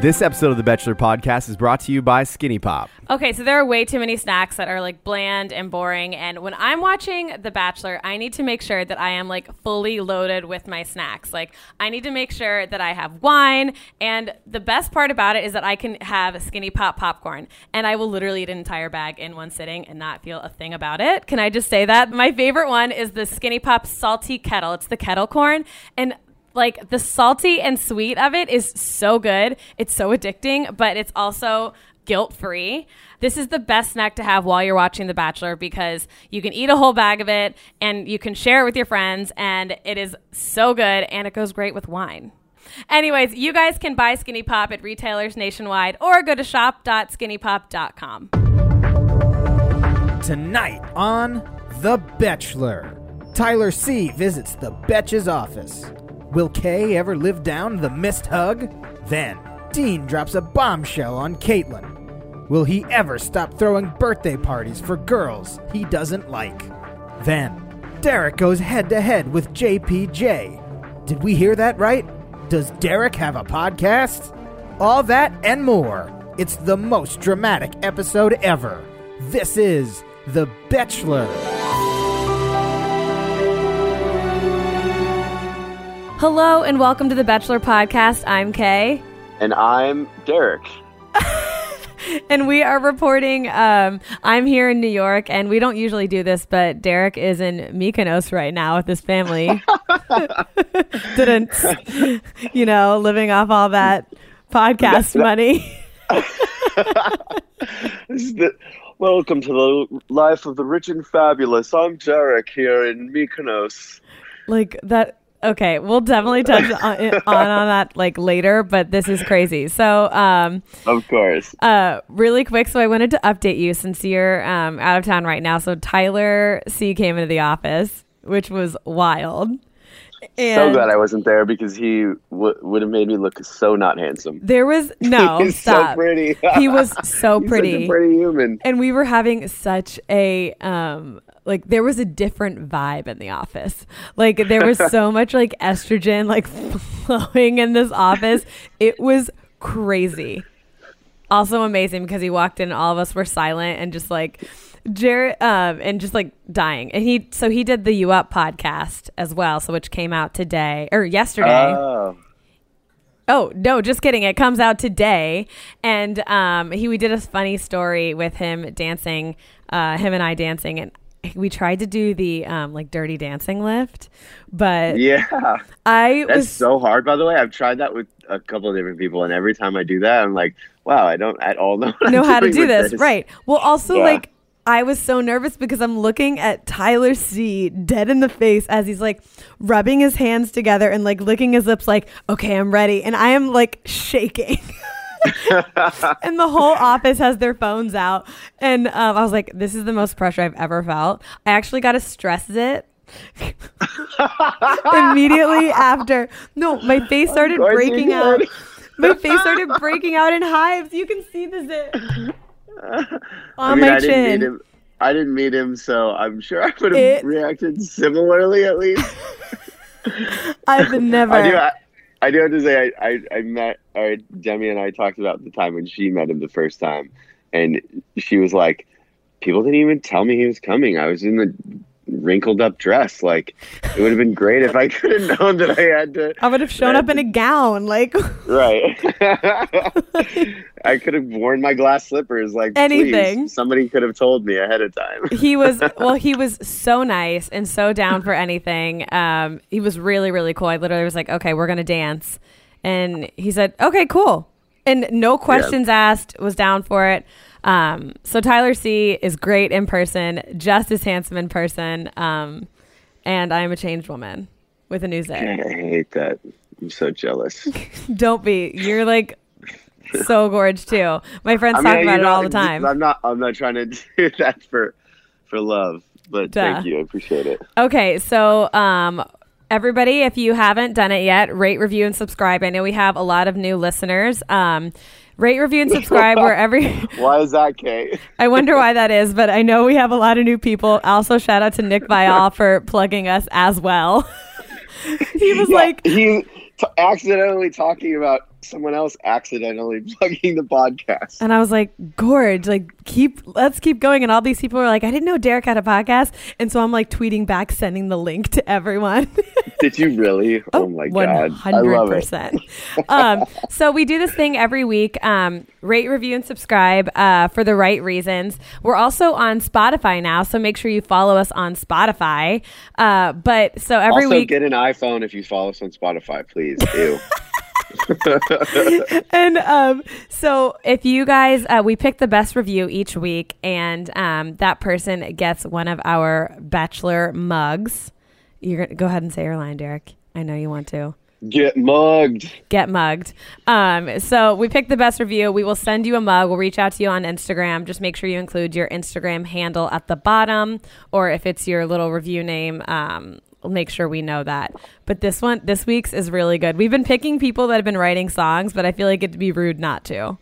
This episode of the Bachelor Podcast is brought to you by Skinny Pop. Okay, so there are way too many snacks that are like bland and boring. And when I'm watching The Bachelor, I need to make sure that I am like fully loaded with my snacks. Like, I need to make sure that I have wine. And the best part about it is that I can have Skinny Pop popcorn. And I will literally eat an entire bag in one sitting and not feel a thing about it. Can I just say that? My favorite one is the Skinny Pop Salty Kettle. It's the kettle corn. And like the salty and sweet of it is so good. It's so addicting, but it's also guilt free. This is the best snack to have while you're watching The Bachelor because you can eat a whole bag of it and you can share it with your friends, and it is so good and it goes great with wine. Anyways, you guys can buy Skinny Pop at retailers nationwide or go to shop.skinnypop.com. Tonight on The Bachelor, Tyler C visits the Betches office. Will Kay ever live down the missed hug? Then, Dean drops a bombshell on Caitlyn. Will he ever stop throwing birthday parties for girls he doesn't like? Then, Derek goes head to head with JPJ. Did we hear that right? Does Derek have a podcast? All that and more. It's the most dramatic episode ever. This is The Bachelor. Hello and welcome to the Bachelor Podcast. I'm Kay. And I'm Derek. and we are reporting. Um, I'm here in New York, and we don't usually do this, but Derek is in Mykonos right now with his family. Didn't, you know, living off all that podcast money. The, welcome to the life of the rich and fabulous. I'm Derek here in Mykonos. like that. Okay, we'll definitely touch on, on on that like later, but this is crazy. So, um, Of course. Uh, really quick, so I wanted to update you since you're um, out of town right now. So Tyler C came into the office, which was wild. so glad I wasn't there because he w- would have made me look so not handsome. there was no stop. so pretty. he was so pretty. Pretty human. and we were having such a um like there was a different vibe in the office. Like there was so much like estrogen like flowing in this office. It was crazy. Also amazing because he walked in and all of us were silent and just like Jared um and just like dying. And he so he did the you up podcast as well so which came out today or yesterday. Oh, Oh no, just kidding! It comes out today, and um, he we did a funny story with him dancing, uh, him and I dancing, and we tried to do the um, like dirty dancing lift, but yeah. I That's was so hard, by the way. I've tried that with a couple of different people, and every time I do that, I'm like, wow, I don't at all know, know I'm how to do with this, right? Well, also Yeah. like I was so nervous because I'm looking at Tyler C dead in the face as he's like rubbing his hands together and like licking his lips, like, okay, I'm ready, and I am like shaking. and the whole office has their phones out. And um, I was like, this is the most pressure I've ever felt. I actually got to stress it. Immediately after, no, my face started breaking out. My face started breaking out in hives. You can see the zit on I mean, my I didn't chin. him. I didn't meet him, so I'm sure I would have It- reacted similarly at least. I've never. I do. I, I do have to say, I, I, I met, Demi and I talked about the time when she met him the first time, and she was like, "People didn't even tell me he was coming. I was in the wrinkled up dress. Like, it would have been great if I could have known that I had to." I would have shown up in a gown, like Right. I could have worn my glass slippers. Like Anything. please, somebody could have told me ahead of time. he was well he was so nice and so down for anything um he was really really cool i literally was like okay we're gonna dance and he said okay cool and no questions asked was down for it um so tyler c is great in person just as handsome in person um and i am a changed woman with a new I hate that. I'm so jealous. don't be you're like so gorge too my friends I talk about it all the time I'm not. I'm not trying to do that for for love, but Duh. thank you. I appreciate it. Okay, so um, everybody, if you haven't done it yet, rate, review, and subscribe. I know we have a lot of new listeners. Um, rate, review, and subscribe wherever. Why is that, Kate? I wonder why that is, but I know we have a lot of new people. Also, shout out to Nick Viall for plugging us as well. he was Yeah, like, he t- accidentally talking about someone else accidentally plugging the podcast. And I was like, Gorge, like keep let's keep going. And all these people were like, I didn't know Derek had a podcast. And so I'm like tweeting back, sending the link to everyone. Did you really? Oh, my god. One hundred percent. Um so we do this thing every week. Um, rate, review, and subscribe uh, for the right reasons. We're also on Spotify now, so make sure you follow us on Spotify. Uh, but so every also, week get an iPhone if you follow us on Spotify, please. Ew. and um, so if you guys, uh, we pick the best review each week, and um, that person gets one of our Bachelor mugs. You're gonna go ahead and say your line, Derek. I know you want to. Get mugged. Get mugged. Um, so we pick the best review. We will send you a mug. We'll reach out to you on Instagram. Just make sure you include your Instagram handle at the bottom, or if it's your little review name, um, make sure we know that. But this one, this week's is really good. We've been picking people that have been writing songs, but I feel like it'd be rude not to.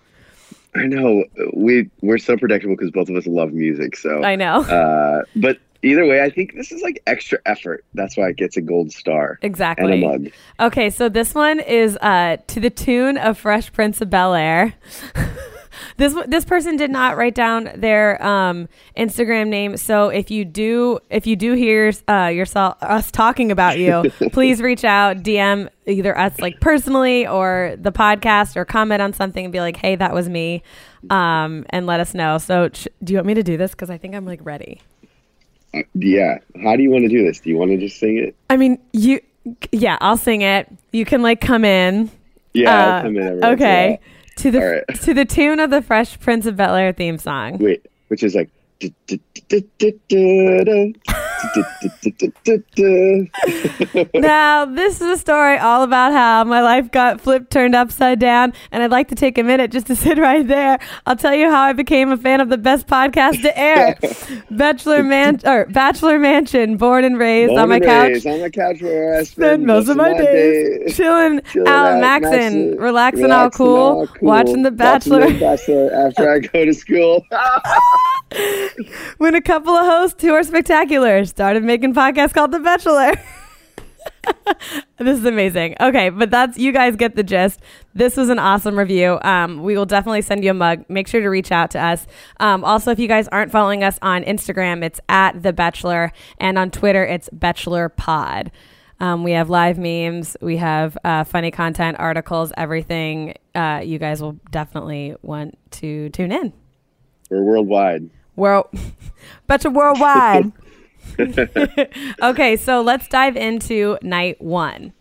I know we we're so predictable because both of us love music. So I know. Uh, but either way, I think this is like extra effort. That's why it gets a gold star. Exactly. And a mug. Okay, so this one is uh, to the tune of Fresh Prince of Bel Air. this this person did not write down their um, Instagram name, so if you do if you do hear uh, yourself us talking about you, please reach out, DM either us like personally or the podcast, or comment on something and be like, "Hey, that was me," um, and let us know. So, do you want me to do this? Because I think I'm like ready. Uh, yeah. How do you want to do this? Do you want to just sing it? I mean, you. Yeah, I'll sing it. You can like come in. Yeah, Uh, I'll come in. Okay. To the right. to the tune of the Fresh Prince of Bel Air theme song. Wait, which is like. Now, this is a story all about how my life got flipped, turned upside down, and I'd like to take a minute just to sit right there. I'll tell you how I became a fan of the best podcast to air, Bachelor Man or Bachelor Mansion, born and raised on my couch. On my couch where I Spend most of my days chilling, Chilling out, maxing, maxing, relaxing, all cool, all cool, watching The watching Bachelor. The Bachelor after I go to school. when a couple of hosts who are spectacular started making podcasts called The Bachelor. this is amazing. Okay, but that's you guys get the gist. This was an awesome review. Um, we will definitely send you a mug. Make sure to reach out to us. Um, also, if you guys aren't following us on Instagram, it's at The Bachelor, and on Twitter, it's Bachelor Pod. Um, we have live memes, we have uh, funny content, articles, everything. Uh, you guys will definitely want to tune in. We're worldwide. World, Bachelor Worldwide. okay, so let's dive into night one.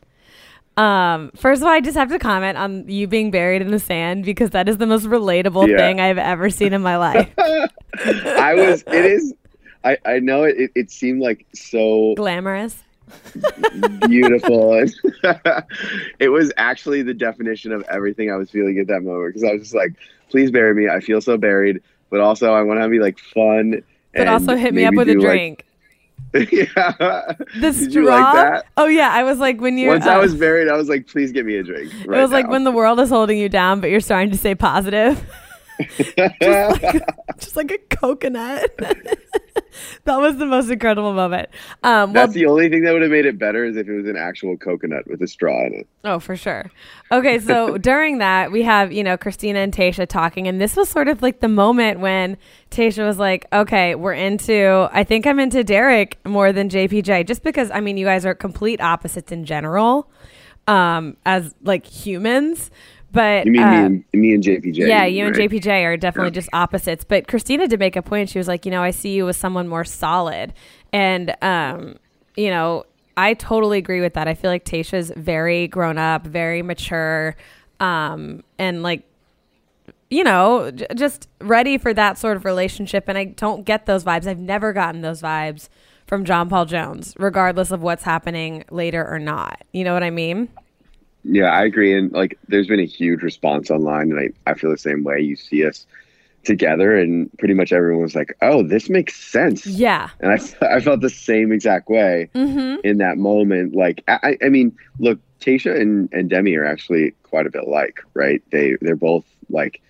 Um, first of all, I just have to comment on you being buried in the sand because that is the most relatable Yeah. thing I've ever seen in my life. I was. It is. I, I know it, it. It seemed like so Glamorous. beautiful. it was actually the definition of everything I was feeling at that moment because I was just like, "Please bury me. I feel so buried, but also I want to be like fun." But also hit me up with a do, like- drink. yeah. the straw. like? Oh yeah, I was like when you. Once I uh, was buried, I was like, "Please get me a drink." it was like when the world is holding you down, but you're starting to stay positive. just, like, just like a coconut. that was the most incredible moment. Um, well, That's the only thing that would have made it better is if it was an actual coconut with a straw in it. Oh, for sure. Okay, so during that, we have, you know, Kristina and Tayshia talking, and this was sort of like the moment when Tayshia was like, okay, we're into, I think I'm into Derek more than JPJ, just because, I mean, you guys are complete opposites in general um, as like humans. But You mean uh, me, and, me and JPJ? yeah, you and? JPJ are definitely just opposites. But Kristina did make a point. She was like, you know, I see you as someone more solid. And, um, you know, I totally agree with that. I feel like Tayshia's very grown up, very mature, um, and like, you know, j- just ready for that sort of relationship. And I don't get those vibes. I've never gotten those vibes from John Paul Jones, regardless of what's happening later or not. You know what I mean? Yeah, I agree. And like, there's been a huge response online, and I, I feel the same way. You see us together, and pretty much everyone was like, "Oh, this makes sense." Yeah. And I, I felt the same exact way Mm-hmm. in that moment. Like, I, I- mean, look, Tayshia and, and Demi are actually quite a bit alike, right? They they're both like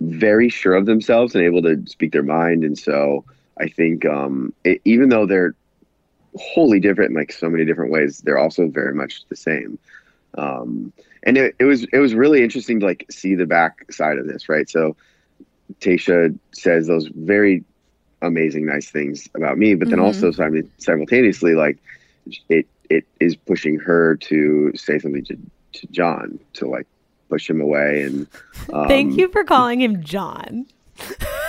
very sure of themselves and able to speak their mind. And so I think um, it, even though they're wholly different in like so many different ways, they're also very much the same. Um, and it, it was it was really interesting to like see the back side of this, right? So Tayshia says those very amazing, nice things about me, but then Mhm. also simu- simultaneously, like it it is pushing her to say something to, to John to like push him away and um, Thank you for calling him John.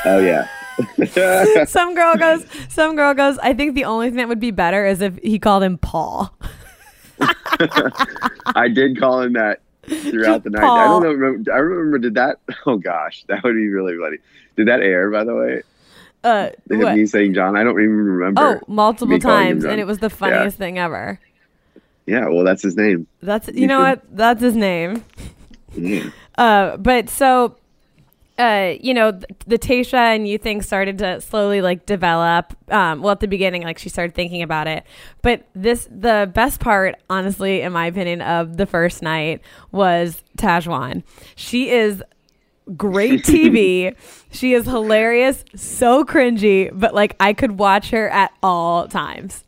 Oh yeah. some girl goes, some girl goes, I think the only thing that would be better is if he called him Paul. I did call him that throughout the night. I don't know. Remember, I remember. Did that? Oh gosh, that would be really funny. Did that air? By the way, Uh, what? me saying John. I don't even remember. Oh, multiple me calling him times, and it was the funniest thing ever. Yeah. Well, that's his name. That's you, You know should- what? That's his name. Yeah. Uh, but so, uh, you know, th- the Tayshia and you thing started to slowly like develop. Um, well, at the beginning, like she started thinking about it. But this, the best part, honestly, in my opinion, of the first night was Tahzjuan. She is great TV. she is hilarious, so cringy, but like I could watch her at all times.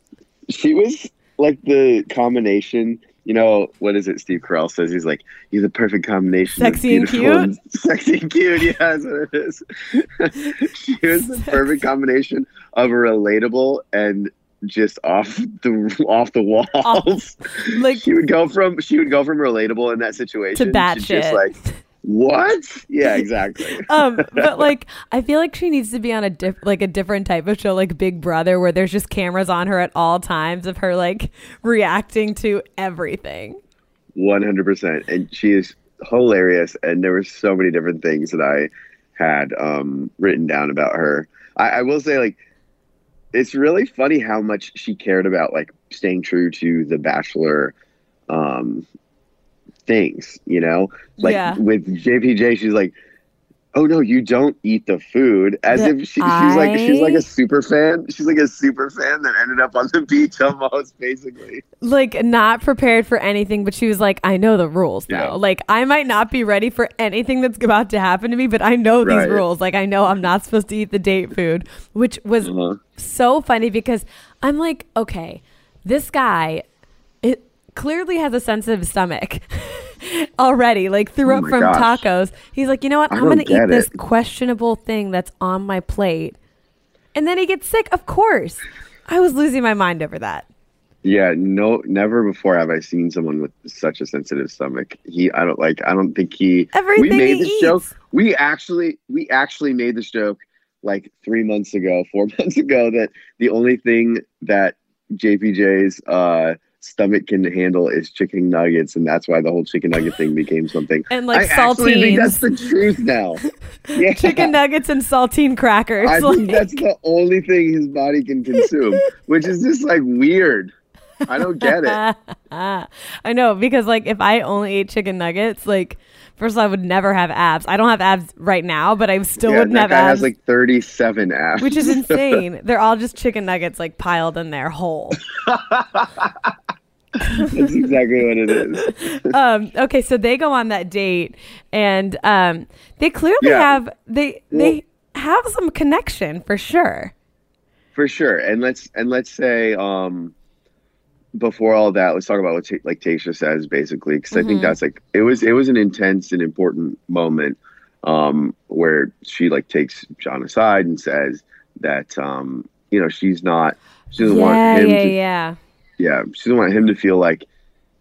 She was like the combination. You know what is it? Steve Carell says he's like he's a perfect combination. of Sexy and cute? sexy and cute. Yeah, that's what it is. she was the perfect combination of relatable and just off the off the walls. Like she would go from she would go from relatable in that situation to bat just shit. like what? Yeah, exactly. um, but like I feel like she needs to be on a diff- like a different type of show, like Big Brother, where there's just cameras on her at all times of her like reacting to everything. One hundred percent, and she is hilarious. And there were so many different things that I had um, written down about her. I, I will say, like, it's really funny how much she cared about like staying true to the Bachelor um, things. You know, like Yeah. with JPJ, she's like. Oh no, you don't eat the food. As The- if she, she's like she's like a super fan. She's like a super fan that ended up on the beach almost, basically. Like not prepared for anything, but she was like, I know the rules though. Yeah. Like I might not be ready for anything that's about to happen to me, but I know these Right. rules. Like I know I'm not supposed to eat the date food, which was Uh-huh. so funny because I'm like, okay, this guy clearly has a sensitive stomach already. Like threw Oh up from gosh. tacos. He's like, you know what? I'm gonna eat get this questionable thing that's on my plate, and then he gets sick. Of course, I was losing my mind over that. Yeah, no, never before have I seen someone with such a sensitive stomach. He, I don't like. I don't think he. Everything we made he this joke. We actually, we actually made this joke like three months ago, four months ago. That the only thing that JPJ's uh, stomach can handle is chicken nuggets, and that's why the whole chicken nugget thing became something. And like I actually think that's the truth now. Yeah. chicken nuggets, and saltine crackers. I think that's the only thing his body can consume, which is just like weird. I don't get it. I know because like if I only ate chicken nuggets, like first of all, I would never have abs. I don't have abs right now, but I still Yeah, wouldn't that have guy abs, has like 37 abs. which is insane. They're all just chicken nuggets like piled in there whole. That's exactly what it is. um, okay, so they go on that date, and um, they clearly Yeah. have they they have some connection for sure. For sure. And let's and let's say um before all that, let's talk about what like Tayshia says basically because I think Mhm. that's like it was it was an intense and important moment um where she like takes John aside and says that um you know she's not she doesn't want him yeah, to yeah. yeah, she doesn't want him to feel like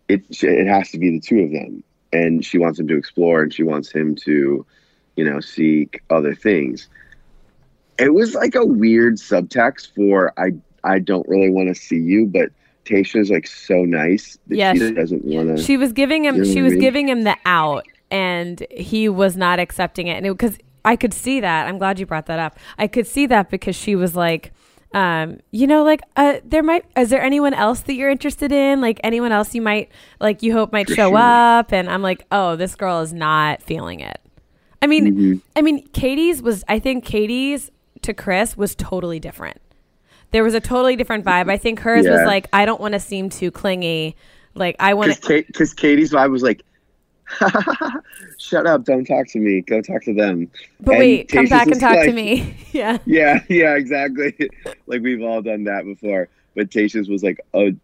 it. It has to be the two of them, and she wants him to explore, and she wants him to, you know, seek other things. It was like a weird subtext for I. I don't really want to see you, but Tayshia's like so nice that Yeah, she doesn't want to. She was giving him. You know she I was mean? giving him the out, and he was not accepting it. And because I could see that. I'm glad you brought that up. I could see that because she was like, um, you know, like, uh, there might. Is there anyone else that you're interested in? Like anyone else you might like you hope might For show sure. up? And I'm like, oh, this girl is not feeling it. I mean, Mhm. I mean, Katie's was. I think Katie's to Chris was totally different. There was a totally different vibe. I think hers was like, I don't want to seem too clingy. Like I want to Because Katie's vibe was like, "Shut up! Don't talk to me. Go talk to them." But And wait, come Tayshia's back and talk to me. yeah. Yeah, yeah, exactly. like we've all done that before. But Tayshia's was like a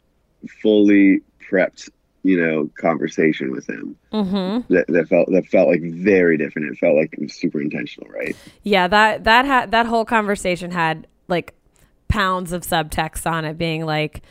fully prepped you know, conversation with him Mm-hmm. that, that felt that felt like very different. It felt like it was super intentional, right? Yeah, that that had that whole conversation had like pounds of subtext on it, being like,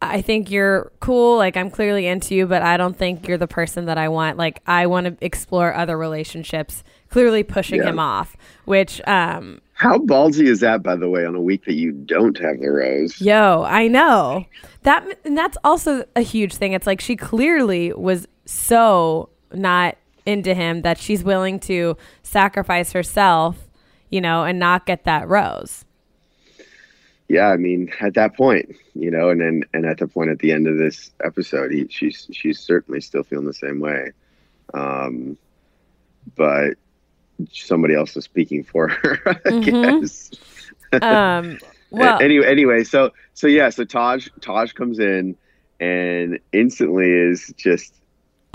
"I think you're cool. Like, I'm clearly into you, but I don't think you're the person that I want. Like, I want to explore other relationships." Clearly pushing Yeah. him off, which um, How ballsy is that, by the way, on a week that you don't have the rose? Yo, I know. That and that's also a huge thing. It's like she clearly was so not into him that she's willing to sacrifice herself, you know, and not get that rose. Yeah, I mean, at that point, you know, and then and at the point at the end of this episode, he, she's she's certainly still feeling the same way. Um, but somebody else is speaking for her, I Mhm. guess. Um well, anyway, anyway, so so yeah, so Taj Taj comes in and instantly is just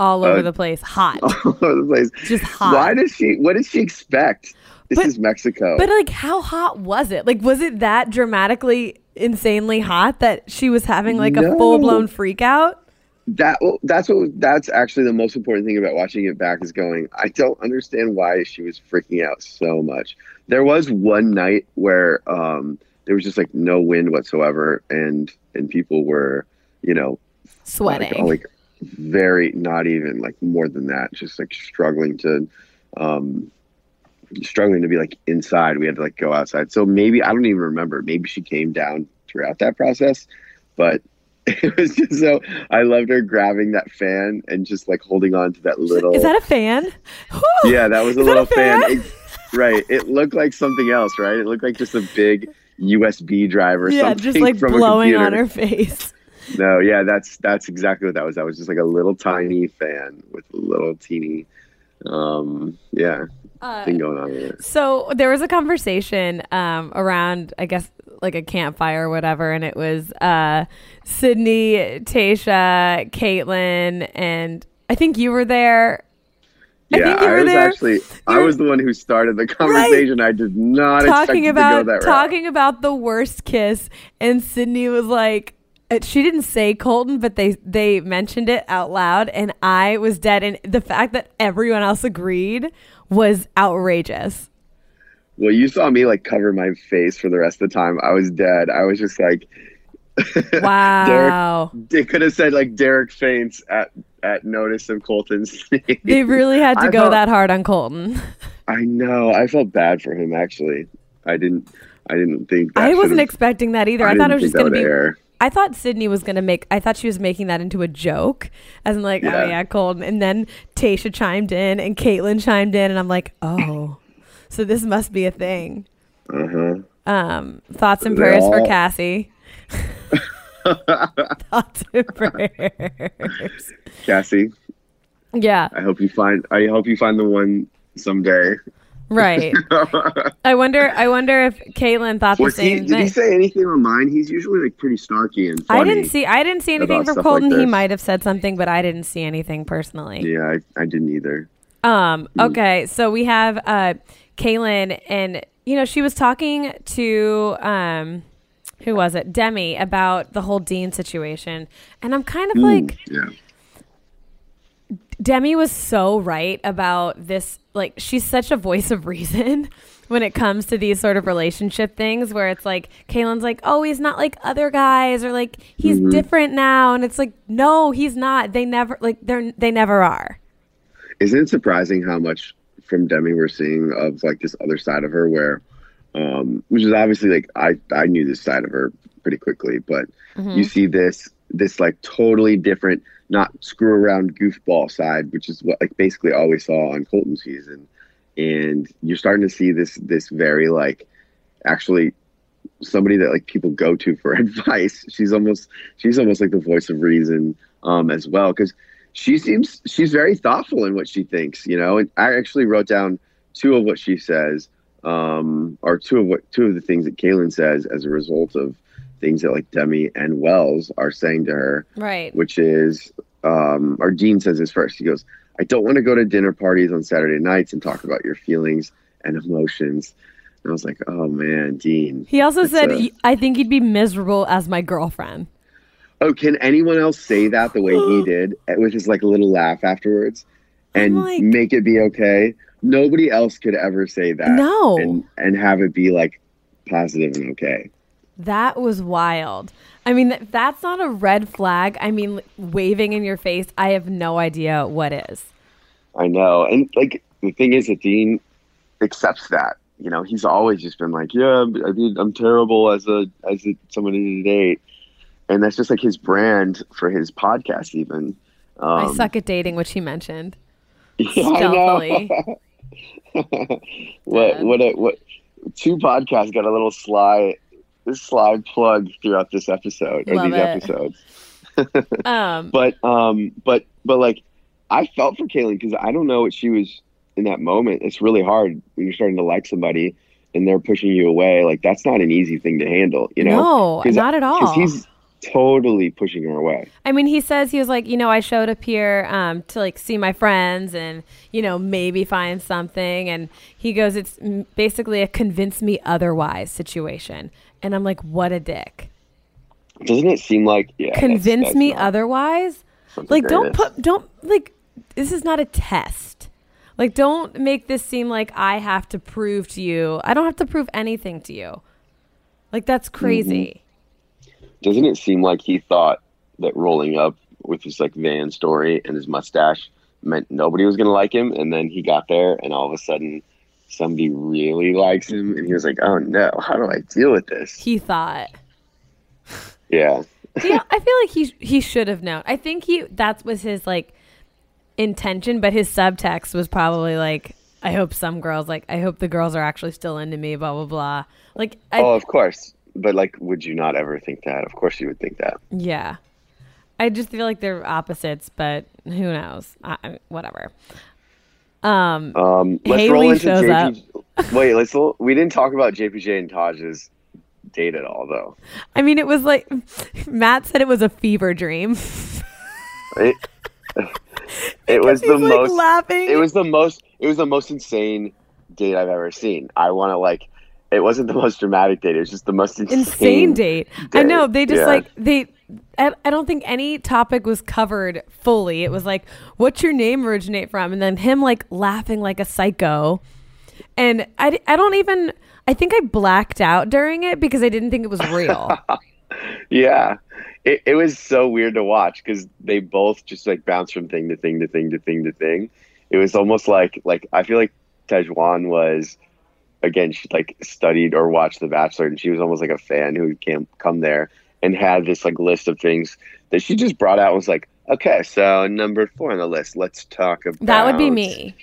all over uh, the place, hot. all over the place. Just hot. Why does she? What did she expect? This But- is Mexico. But like how hot was it? Like was it that dramatically insanely hot that she was having like a No. full-blown freak out? that that's what that's actually the most important thing about watching it back is going i don't understand why she was freaking out so much there was one night where um there was just like no wind whatsoever and and people were you know Sweating. like, like very not even like more than that just like struggling to um struggling to be like inside we had to like go outside so maybe i don't even remember maybe she came down throughout that process but it was just so i loved her grabbing that fan and just like holding on to that little Is that a fan? Whew! yeah that was a Is little a fan? It- right it looked like something else right it looked like just a big usb drive or yeah, something just like blowing on her face. No, yeah, that's that's exactly what that was. That was just like a little tiny fan with a little teeny, um, yeah, Uh, thing going on it. so there was a conversation um, around, I guess, like a campfire or whatever, and it was uh, Sydney, Tayshia, Caitlin, and I think you were there. I Yeah, think you I, was there. actually I was the one who started the conversation. I did not expect talking about to go that route. talking about the worst kiss, and Sydney was like, uh, she didn't say Colton, but they they mentioned it out loud, and I was dead. And the fact that everyone else agreed was outrageous. Well, you saw me like cover my face for the rest of the time. I was dead. I was just like, Wow, they could have said like Derek faints at at notice of Colton's. name. they really had to I go felt- that hard on Colton. I know. I felt bad for him actually. I didn't. I didn't think. That I wasn't expecting that either. I, didn't thought it was just going to be. air. I thought Sydney was going to make. I thought she was making that into a joke, as in like, Yeah. oh yeah, Colton. And then Tayshia chimed in, and Caitlin chimed in, and I'm like, oh, so this must be a thing. Huh. Um, thoughts and prayers for all- Cassie. thoughts and prayers. Cassie, Yeah, I hope you find. I hope you find the one someday. Right. I wonder. I wonder if Caitlin thought the Was he, same did he thing. say anything on mine? He's usually like pretty snarky and funny. I didn't see. I didn't see anything from Colton. like he might have said something, but I didn't see anything personally. Yeah, I, I didn't either. Um, Mm. okay, so we have uh Kaylin and you know, she was talking to um who was it? Demi about the whole Dean situation. And I'm kind of like Yeah. Demi was so right about this like she's such a voice of reason when it comes to these sort of relationship things where it's like Kaylin's like, "Oh, he's not like other guys or like he's Mm-hmm. different now." And it's like, "No, he's not. They never like they're they never are." Isn't it surprising how much from Demi we're seeing of like this other side of her where um which is obviously like I I knew this side of her pretty quickly, but Mm-hmm. you see this this like totally different not screw around goofball side, which is what like basically all we saw on Colton season. And you're starting to see this this very like actually somebody that like people go to for advice. She's almost she's almost like the voice of reason um as well because she seems she's very thoughtful in what she thinks, you know. And I actually wrote down two of what she says, um, or two of what two of the things that Kaylin says as a result of things that like Demi and Wells are saying to her, Right. which is um or Dean says this first. He goes, I don't want to go to dinner parties on Saturday nights and talk about your feelings and emotions. And I was like, oh man, Dean. He also said, uh, "I think you'd be miserable as my girlfriend." Oh, can anyone else say that the way he did eh, with his like a little laugh afterwards and like- make it be okay? Nobody else could ever say that. No. And and have it be like positive and okay. That was wild. I mean, that's not a red flag. I mean, waving in your face, I have no idea what is. I know. And like the thing is that Dean accepts that. You know, he's always just been like, Yeah, I mean, I'm terrible as a as a, somebody to date. And that's just like his brand for his podcast even. Um, I suck at dating, which he mentioned. Yeah, stealthily. what what a, what two podcasts got a little sly this sly plug throughout this episode or Love these it. episodes. Um, But um but but like I felt for Kaylin because I don't know what she was in that moment. It's really hard when you're starting to like somebody and they're pushing you away. Like that's not an easy thing to handle, you know? no, not at all. Because he's totally pushing her away. I mean, he says he was like, you know, I showed up here um, to like see my friends and you know maybe find something, and he goes, it's basically a convince me otherwise situation, and I'm like, what a dick. Doesn't it seem like yeah? convince that's me otherwise. Like, don't put, don't like. This is not a test. Like, don't make this seem like I have to prove to you. I don't have to prove anything to you. Like, that's Mm-hmm. crazy. doesn't it seem like he thought that rolling up with his like van story and his mustache meant nobody was gonna like him and then he got there and all of a sudden somebody really likes him and he was like oh no how do i deal with this He thought. yeah yeah, I feel like he he should have known. I think he that was his like intention, but his subtext was probably like, I hope some girls like I hope the girls are actually still into me. Blah blah blah. Like, I, oh of course but like would you not ever think that of course you would think that yeah, I just feel like they're opposites, but who knows? I, I- whatever. Um, um let's roll into shows JP- wait let's we didn't talk about jpj and taj's date at all though I mean, it was like Matt said it was a fever dream. it, it was the like most laughing. it was the most it was the most insane date I've ever seen. I want to like it wasn't the most dramatic date. It was just the most insane, insane date. I know they just Yeah. like they. I, I don't think any topic was covered fully. It was like, "What's your name originate from?" and then him like laughing like a psycho. And I, I don't even. I think I blacked out during it because I didn't think it was real. Yeah, it, it was so weird to watch because they both just like bounce from thing to thing to thing to thing to thing. It was almost like like I feel like Tejuan was again she like studied or watched The Bachelor and she was almost like a fan who came come there and had this like list of things that she just brought out and was like okay so number four on the list let's talk about that would be me.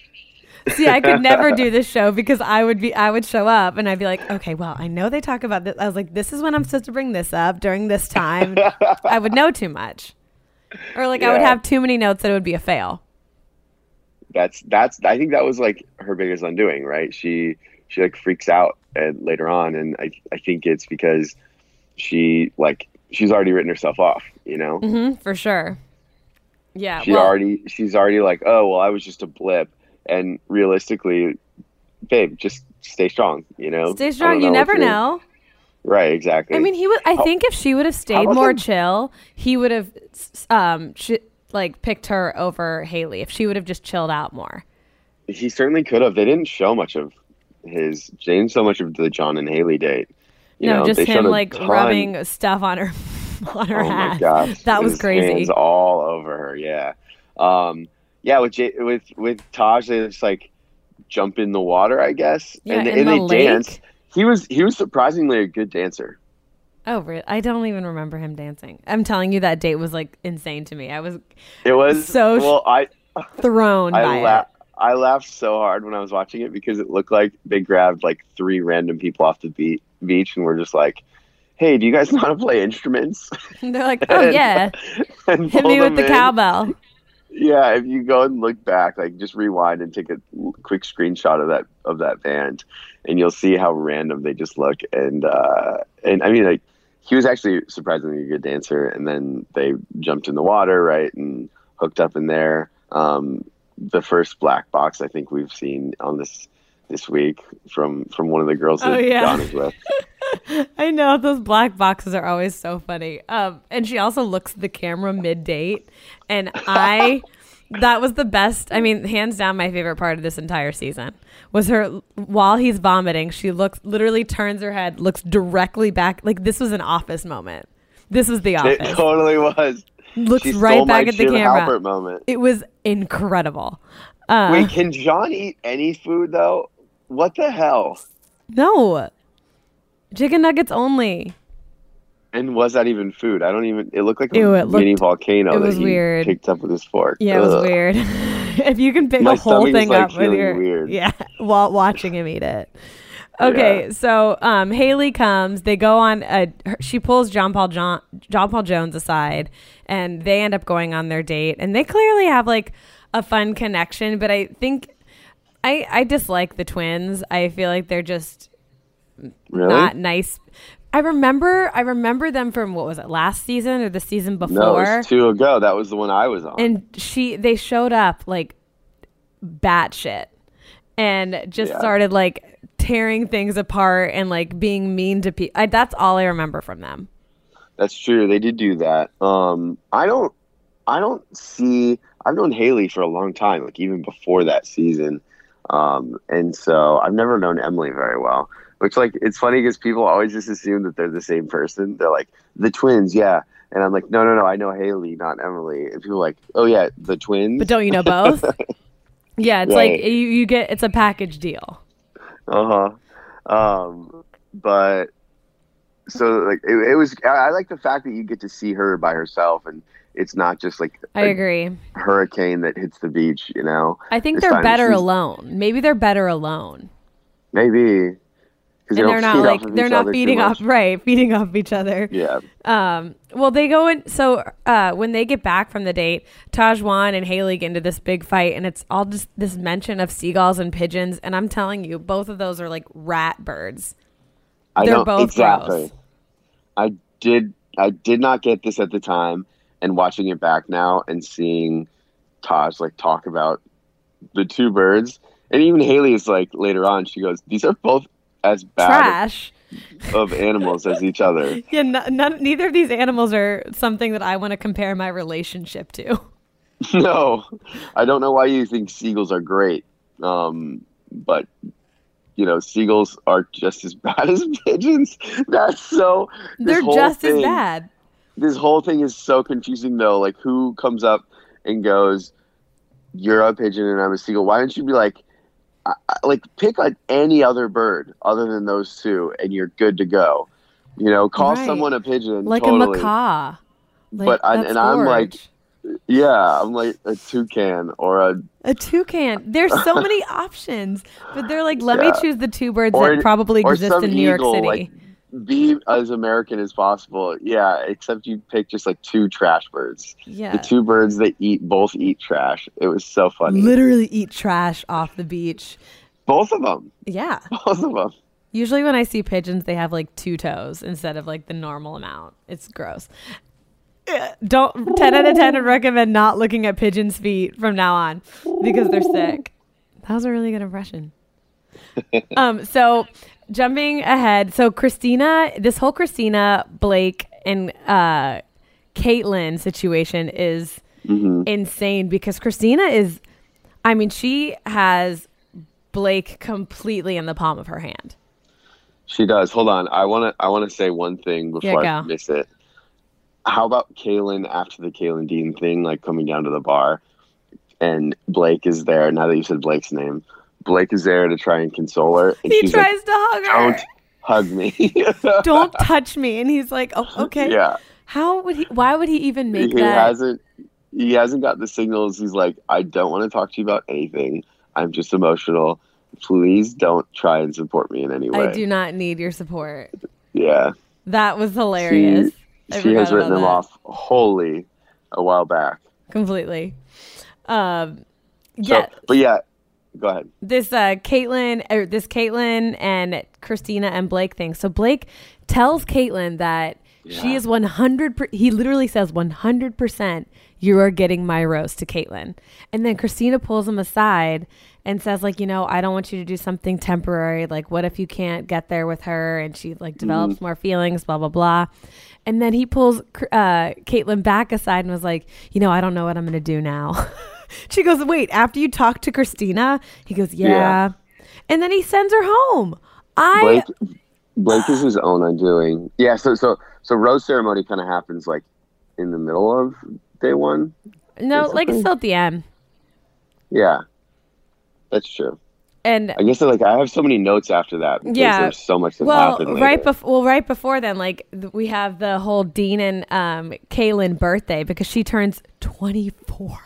See, I could never do this show because I would be I would show up and I'd be like, okay, well, I know they talk about this. I was like, this is when I'm supposed to bring this up during this time. I would know too much, or like I would have too many notes that it would be a fail. that's that's I think that was like her biggest undoing, right? She she like freaks out and later on, and I I think it's because she like she's already written herself off, you know. hmm for sure. Yeah. She well, already she's already like, oh well, I was just a blip, and realistically, babe, just stay strong, you know. stay strong. don't You never know. Right, exactly. I mean, he would. I think if she would have stayed more the- chill, he would have, um, sh- like picked her over Haley. If she would have just chilled out more. he certainly could have. They didn't show much of his. They didn't much of the John and Haley date. You no, know, just him like ton- rubbing stuff on her, on her oh my gosh, That was His crazy. Hands all over her. Yeah, um, yeah. With J- with with Taj, they just like jump in the water, I guess, Yeah, and, in and the they lake. dance. He was he was surprisingly a good dancer. Oh, really? I don't even remember him dancing. I'm telling you, that date was like insane to me. I was It was So well. I thrown by I it. I laughed so hard when I was watching it because it looked like they grabbed like three random people off the beach, beach and were just like, "Hey, do you guys know how to play instruments?" They're like, oh yeah, and hit me with the in. cowbell. Yeah, if you go and look back, like just rewind and take a quick screenshot of that of that band, and you'll see how random they just look. And uh, and I mean, like he was actually surprisingly a good dancer. And then they jumped in the water, right, and hooked up in there. Um, the first black box I think we've seen on this this week from from one of the girls Oh, yeah. John is with. I know those black boxes are always so funny. Um, and she also looks at the camera mid date, and I. That was the best. I mean, hands down, my favorite part of this entire season was her while he's vomiting. She looks literally turns her head, looks directly back. Like this was an office moment. This was the office. It totally was. Looks She right back at the camera. It was incredible. Uh, Wait, can John eat any food though? What the hell? no, chicken nuggets only. And was that even food? I don't even. It looked like a Ew, mini looked- volcano it that was he weird. picked up with his fork. Yeah, it was weird. if you can pick My a whole is, thing like, up with your weird. yeah while watching him eat it. Okay, Yeah. so um, Haley comes. They go on. A, her, she pulls John Paul John John Paul Jones aside, and they end up going on their date. And they clearly have like a fun connection. But I think I I dislike the twins. I feel like they're just Really? not nice. I remember I remember them from what was it last season or the season before? no, it was two ago. That was the one I was on. and she they showed up like batshit and just Yeah. started like tearing things apart and like being mean to people. That's all I remember from them. That's true. They did do that. Um, I don't. I don't see. I've known Haley for a long time, like even before that season, um, and so I've never known Emily very well. Which, like, it's funny because people always just assume that they're the same person. They're like the twins, yeah, and I'm like, no, no, no. I know Haley, not Emily. And people are like, oh yeah, the twins. But don't you know both? yeah, it's Right. like you, you get it's a package deal. Uh huh. Um, but so like it, it was. I, I like the fact that you get to see her by herself, and it's not just like I agree. hurricane that hits the beach. You know, I think It's they're better alone. Maybe they're better alone. maybe And they're not like they're not feeding off right, feeding off each other. Yeah, Um, well, they go in. So uh, when they get back from the date, Tahzjuan and Haley get into this big fight, and it's all just this mention of seagulls and pigeons. And I'm telling you, both of those are like rat birds. I They're don't both exactly. gross. I did. I did not get this at the time, and watching it back now and seeing Taj like talk about the two birds, and even Haley is like later on. She goes, "These are both as bad Trash. of animals as each other." Yeah, no, none, neither of these animals are something that I want to compare my relationship to. no, I don't know why you think seagulls are great, um, but you know seagulls are just as bad as pigeons. That's so. They're just as bad. This whole thing is so confusing, though. Like, who comes up and goes, "You're a pigeon and I'm a seagull"? Why don't you be like, like, pick like any other bird other than those two, and you're good to go. You know, call Right. someone a pigeon, Like totally. a macaw. Like, But I- and I'm like- Yeah, I'm like a toucan or a A toucan. There's so many options, but they're like, let me choose the two birds Or- that probably exist in New York City. like, be as American as possible. Yeah, except you pick just like two trash birds. yeah. The two birds that eat both eat trash. It was so funny. Literally eat trash off the beach. both of them. Yeah. Both of them. Usually when I see pigeons, they have like two toes instead of like the normal amount. It's gross. Don't 10 out of 10 would recommend not looking at pigeons' feet from now on because they're sick. That was a really good impression. um, so jumping ahead, so Kristina, this whole Kristina, Blake, and uh, Caitlyn situation is Mm-hmm. insane because Kristina is, I mean, she has Blake completely in the palm of her hand. She does. Hold on. I want to. I want to say one thing before Yeah, I miss it. How about Kaylin after the Kaylin Dean thing, like coming down to the bar, and Blake is there. Now that you said Blake's name, Blake is there to try and console her, and He tries like, to hug her. "Don't hug me." Don't touch me. And he's like, oh, okay. Yeah. How would he, why would he even make he that? hasn't. He hasn't got the signals. He's like, I don't want to talk to you about anything. I'm just emotional. Please don't try and support me in any way. I do not need your support. Yeah. That was hilarious. I she has written him that. off wholly a while back. completely. Um, So, yeah, but yeah, go ahead. this uh, Caitlyn, or this Caitlyn and Kristina and Blake thing. So Blake tells Caitlyn that she is one hundred. He literally says one hundred percent. you are getting my rose to Caitlyn. And then Kristina pulls him aside and says, like, you know, I don't want you to do something temporary. Like, what if you can't get there with her and she like develops more feelings, blah, blah, blah. And then he pulls uh, Caitlyn back aside and was like, you know, I don't know what I'm going to do now. she goes, wait, after you talk to Kristina? He goes, yeah. Yeah. And then he sends her home. I Blake Blake is his own undoing. Yeah, so so so rose ceremony kind of happens like in the middle of day one. no, like it's still at the end. Yeah, that's true. And I guess like I have so many notes after that. Because Yeah. there's so much that well, happened. right before well, right before then, like th- we have the whole Dean and um, Kaylin birthday because she turns twenty four.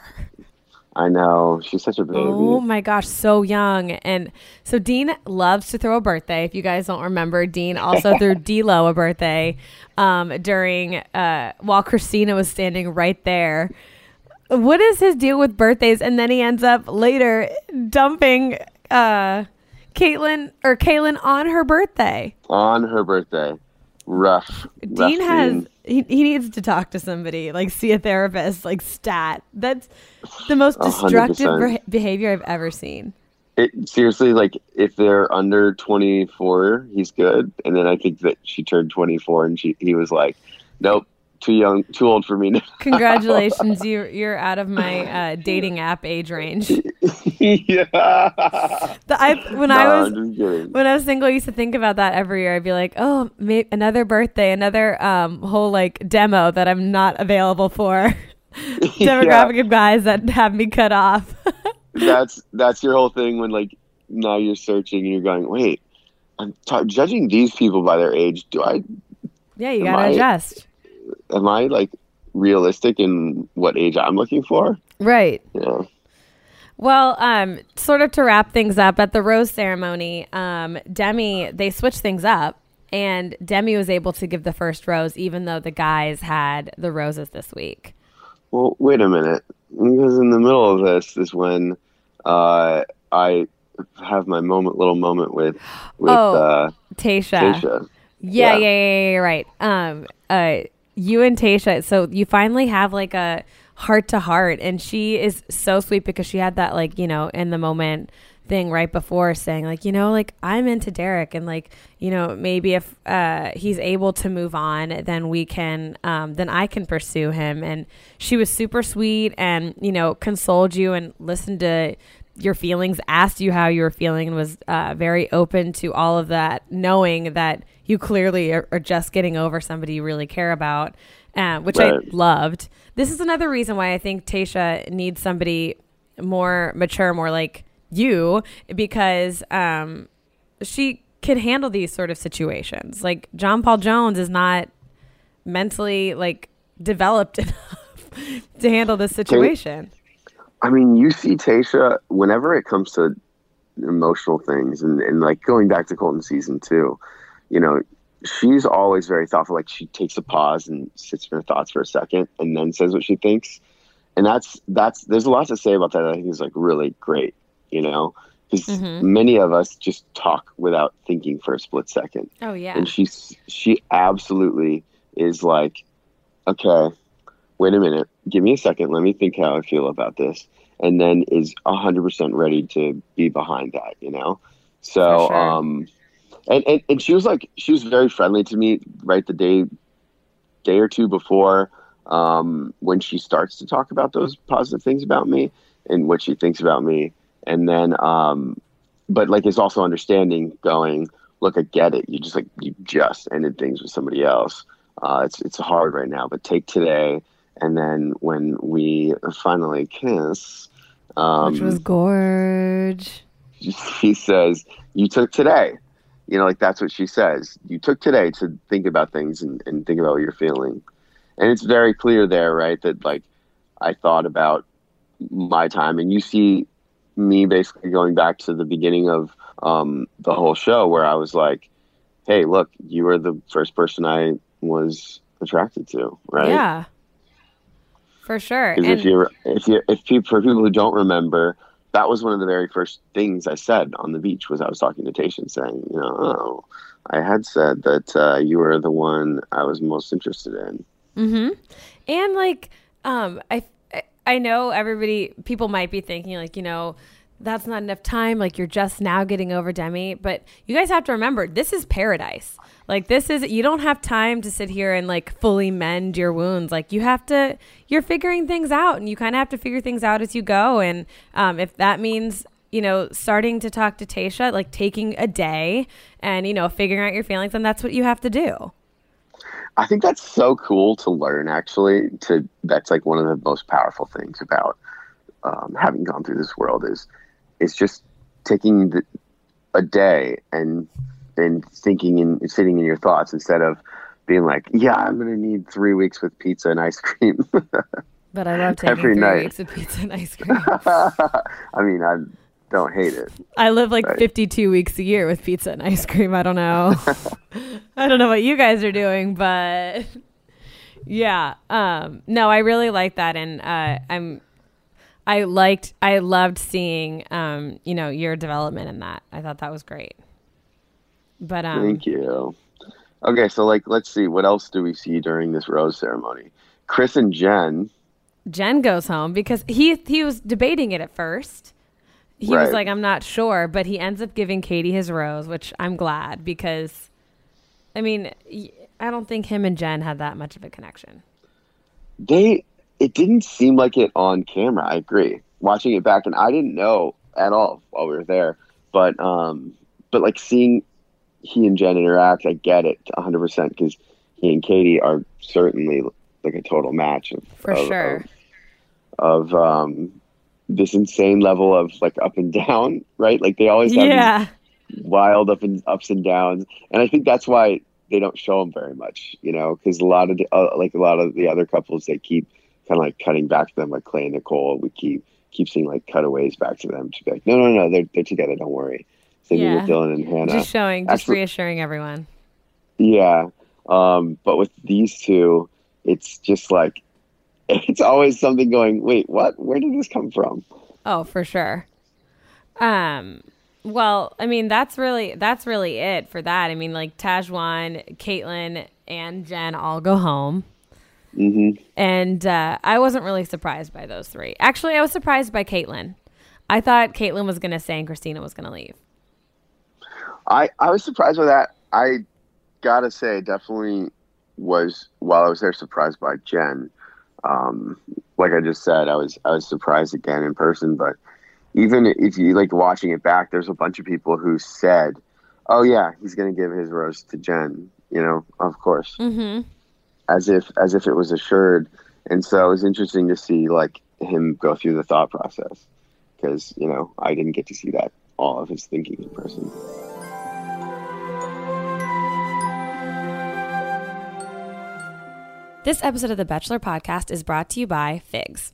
I know she's such a baby. Oh my gosh, so young. And so Dean loves to throw a birthday. If you guys don't remember, Dean also threw D'Lo a birthday um, during uh, while Kristina was standing right there. What is his deal with birthdays? And then he ends up later dumping uh, Caitlin or Caelynn on her birthday. On her birthday, rough. Dean rough has scene. He, he needs to talk to somebody, like see a therapist, like stat. That's the most destructive behavior I've ever seen. It, seriously, like if they're under 24, he's good. And then I think that she turned 24, and she he was like, "Nope, too young, too old for me now." Congratulations, you you're out of my uh, dating app age range. yeah. The, I when No, I was I'm just kidding. when I was single, I used to think about that every year. I'd be like, oh, may- another birthday, another um, whole like demo that I'm not available for. Demographic of guys that have me cut off. that's that's your whole thing when like now you're searching and you're going, wait, I'm t- judging these people by their age. Do I yeah, you gotta I- adjust. Am I like realistic in what age I'm looking for? Right. Yeah. Well, um, sort of to wrap things up at the rose ceremony, um, Demi they switched things up, and Demi was able to give the first rose, even though the guys had the roses this week. Well, wait a minute. Because in the middle of this is when uh, I have my moment, little moment with with Oh, uh, Tayshia. Tayshia. Yeah, yeah, Yeah. yeah, yeah, right. Um, uh, you and Tayshia. So you finally have like a heart to heart, and she is so sweet because she had that like you know in the moment thing right before saying like you know like I'm into Derek and like you know maybe if uh, he's able to move on then we can um, then I can pursue him and she was super sweet and you know consoled you and listened to your feelings asked you how you were feeling and was uh, very open to all of that knowing that you clearly are, are just getting over somebody you really care about uh, which I loved. This is another reason why I think Tayshia needs somebody more mature more like you because um, she can handle these sort of situations. Like John Paul Jones is not mentally like developed enough to handle this situation I mean, you see Tayshia whenever it comes to emotional things, and, and like going back to Colton season two, you know, she's always very thoughtful. Like she takes a pause and sits in her thoughts for a second, and then says what she thinks. And that's that's there's a lot to say about that. I think is like really great, you know, because Mhm. many of us just talk without thinking for a split second oh yeah and she's she absolutely is like okay wait a minute give me a second let me think how i feel about this and then is 100% ready to be behind that you know? So sure. um and, and and she was like she was very friendly to me right the day day or two before um when she starts to talk about those positive things about me and what she thinks about me. And then um but like is also understanding going look i get it. You just like you just ended things with somebody else. Uh it's it's hard right now but take today and then when we finally kiss um which was gorge. she says you took today. You know like that's what she says. You took today to think about things and, and think about what you're feeling. And it's very clear there right that like i thought about my time. And you see me basically going back to the beginning of um, the whole show where i was like hey look you were the first person i was attracted to right? Yeah for sure because and if you if you if people for people who don't remember, that was one of the very first things I said on the beach was I was talking to Tayshia saying, you know, oh, I had said that uh, you were the one I was most interested in. Mm-hmm. And like, um, I I know everybody, people might be thinking, like, you know, that's not enough time. Like, you're just now getting over Demi. But you guys have to remember, this is paradise. Like, this is, you don't have time to sit here and like fully mend your wounds. Like, you have to, you're figuring things out and you kind of have to figure things out as you go. And um, if that means, you know, starting to talk to Tayshia, like taking a day and, you know, figuring out your feelings, then that's what you have to do. I think that's so cool to learn. Actually, to that's like one of the most powerful things about um, having gone through this world is is just taking the, a day and and thinking and sitting in your thoughts instead of being like, yeah, I'm gonna need three weeks with pizza and ice cream. but I love taking Every three night. weeks of pizza and ice cream. I mean, I don't hate it. I live like Right. 52 weeks a year with pizza and ice cream. I don't know. I don't know what you guys are doing, but yeah. Um, no, I really like that, and uh, I'm. I liked. I loved seeing, um, you know, your development in that. I thought that was great. But um, Thank you. Okay, so like, let's see, what else do we see during this rose ceremony? Chris and Jen. Jen goes home because he he was debating it at first. He was like, I'm not sure, but he ends up giving Katie his rose, which I'm glad because, I mean, I don't think him and Jen had that much of a connection. they it didn't seem like it on camera i agree watching it back and i didn't know at all while we were there but um but like seeing he and jen interact i get it 100% because he and katie are certainly like a total match of, For of, sure. of, of um this insane level of like up and down right? Like they always have Yeah, wild up and ups and downs and i think that's why they don't show them very much you know because a lot of the, uh, like a lot of the other couples they keep kind of like cutting back to them like clay and nicole we keep keep seeing like cutaways back to them to be like no no no they're, they're together don't worry thing Yeah. with dylan and hannah just showing, just Actually- reassuring everyone. yeah um but with these two it's just like it's always something going wait what where did this come from Oh, for sure. Um, well, I mean, that's really that's really it for that. I mean, like Tahzjuan, Caitlin, and Jen all go home. hmm And uh, I wasn't really surprised by those three. Actually, I was surprised by Caitlin. I thought Caitlin was going to stay and Kristina was going to leave. I I was surprised by that. I gotta say, definitely was while I was there surprised by Jen. Um, like I just said, I was I was surprised again in person. But even if you like watching it back, there's a bunch of people who said, "Oh yeah, he's gonna give his rose to Jen." You know, of course, Mm-hmm. as if as if it was assured. And so it was interesting to see like him go through the thought process because you know I didn't get to see that all of his thinking in person. This episode of the Bachelor podcast is brought to you by Figs.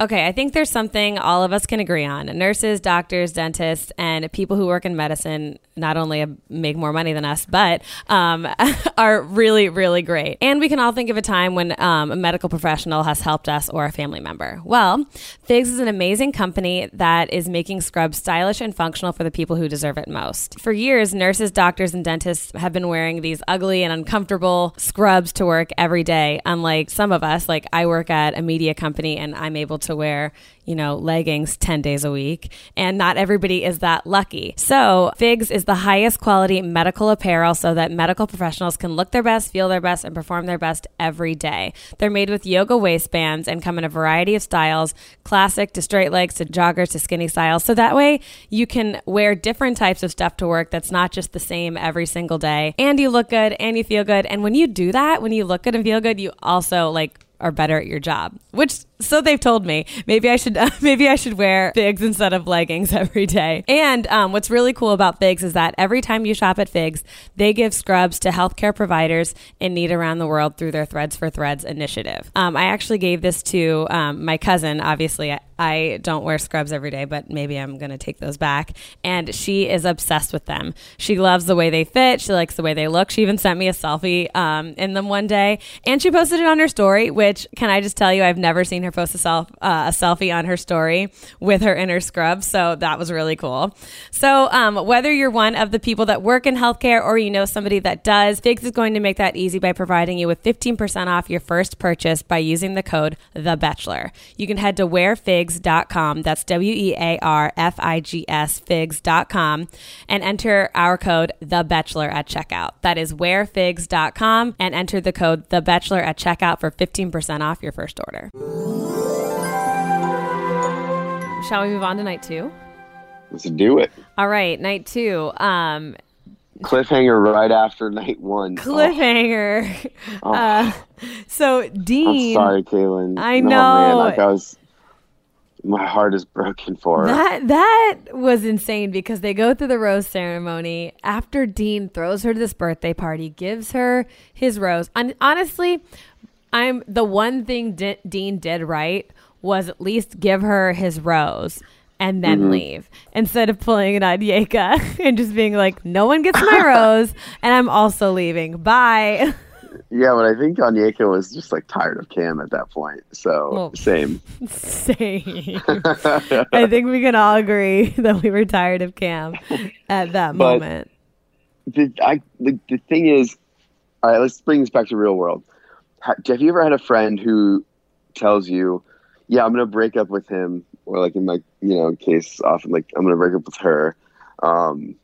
Okay, I think there's something all of us can agree on. Nurses, doctors, dentists, and people who work in medicine not only make more money than us, but um, are really, really great. And we can all think of a time when um, a medical professional has helped us or a family member. Well, Figs is an amazing company that is making scrubs stylish and functional for the people who deserve it most. For years, nurses, doctors, and dentists have been wearing these ugly and uncomfortable scrubs to work every day. Unlike some of us, like I work at a media company and I'm able to wear, you know, leggings 10 days a week. And not everybody is that lucky. So, Figs is the highest quality medical apparel so that medical professionals can look their best, feel their best, and perform their best every day. They're made with yoga waistbands and come in a variety of styles classic to straight legs to joggers to skinny styles. So that way you can wear different types of stuff to work that's not just the same every single day. And you look good and you feel good. And when you do that, when you look good and feel good, you also like are better at your job which so they've told me maybe i should maybe i should wear figs instead of leggings every day. And um, what's really cool about figs is that every time you shop at figs they give scrubs to healthcare providers in need around the world through their threads for threads initiative. Um, i actually gave this to um, my cousin. Obviously I, I don't wear scrubs every day but maybe i'm going to take those back. And she is obsessed with them. She loves the way they fit. She likes the way they look. She even sent me a selfie um, in them one day. And she posted it on her story which can i just tell you i've never seen her her post a, self, uh, a selfie on her story with her inner scrub. So that was really cool. So um, whether you're one of the people that work in healthcare or you know somebody that does, Figs is going to make that easy by providing you with 15% off your first purchase by using the code The Bachelor. You can head to wearfigs.com. That's W E A R F I G S figs.com and enter our code The Bachelor at checkout. That is wearfigs.com and enter the code The Bachelor at checkout for 15% off your first order. Shall we move on to night two? Let's do it. All right, night two. Um, Cliffhanger right after night one. cliffhanger. Oh, Uh, so I'm Dean, sorry, Caelynn. I No, know. man, like I was, my heart is broken for her. that that was insane because they go through the rose ceremony after Dean throws her to this birthday party, gives her his rose. And honestly, I'm the one thing D- Dean did right was at least give her his rose and then Mm-hmm. leave instead of pulling it on Yeka and just being like, "No one gets my rose, and I'm also leaving. Bye." Yeah, but I think Onyeka was just like tired of Cam at that point. So Well. same. Same. I think we can all agree that we were tired of Cam at that But- moment. the, I, the, the thing is, all right, let's bring this back to real world. Ha, have you ever had a friend who tells you, "Yeah, I'm gonna break up with him," or like in my you know case, often like I'm gonna break up with her, um,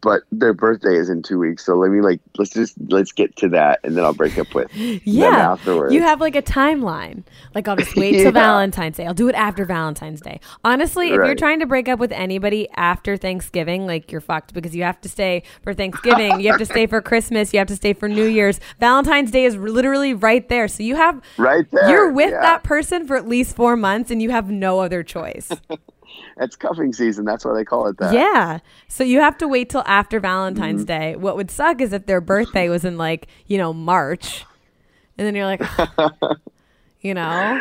but their birthday is in two weeks, so let me like let's just let's get to that, and then I'll break up with them Yeah. afterwards. You have like a timeline. Like, I'll just wait till Yeah. Valentine's Day. I'll do it after Valentine's Day. Honestly, if you're trying to break up with anybody after Thanksgiving, like you're fucked because you have to stay for Thanksgiving, you have to stay for Christmas, you have to stay for New Year's. Valentine's Day is literally right there. So you have, right there. you're with yeah. that person for at least four months and you have no other choice. It's cuffing season. That's why they call it that. Yeah. So you have to wait till after Valentine's Mm-hmm. Day. What would suck is if their birthday was in like, you know, March. And then you're like, you know?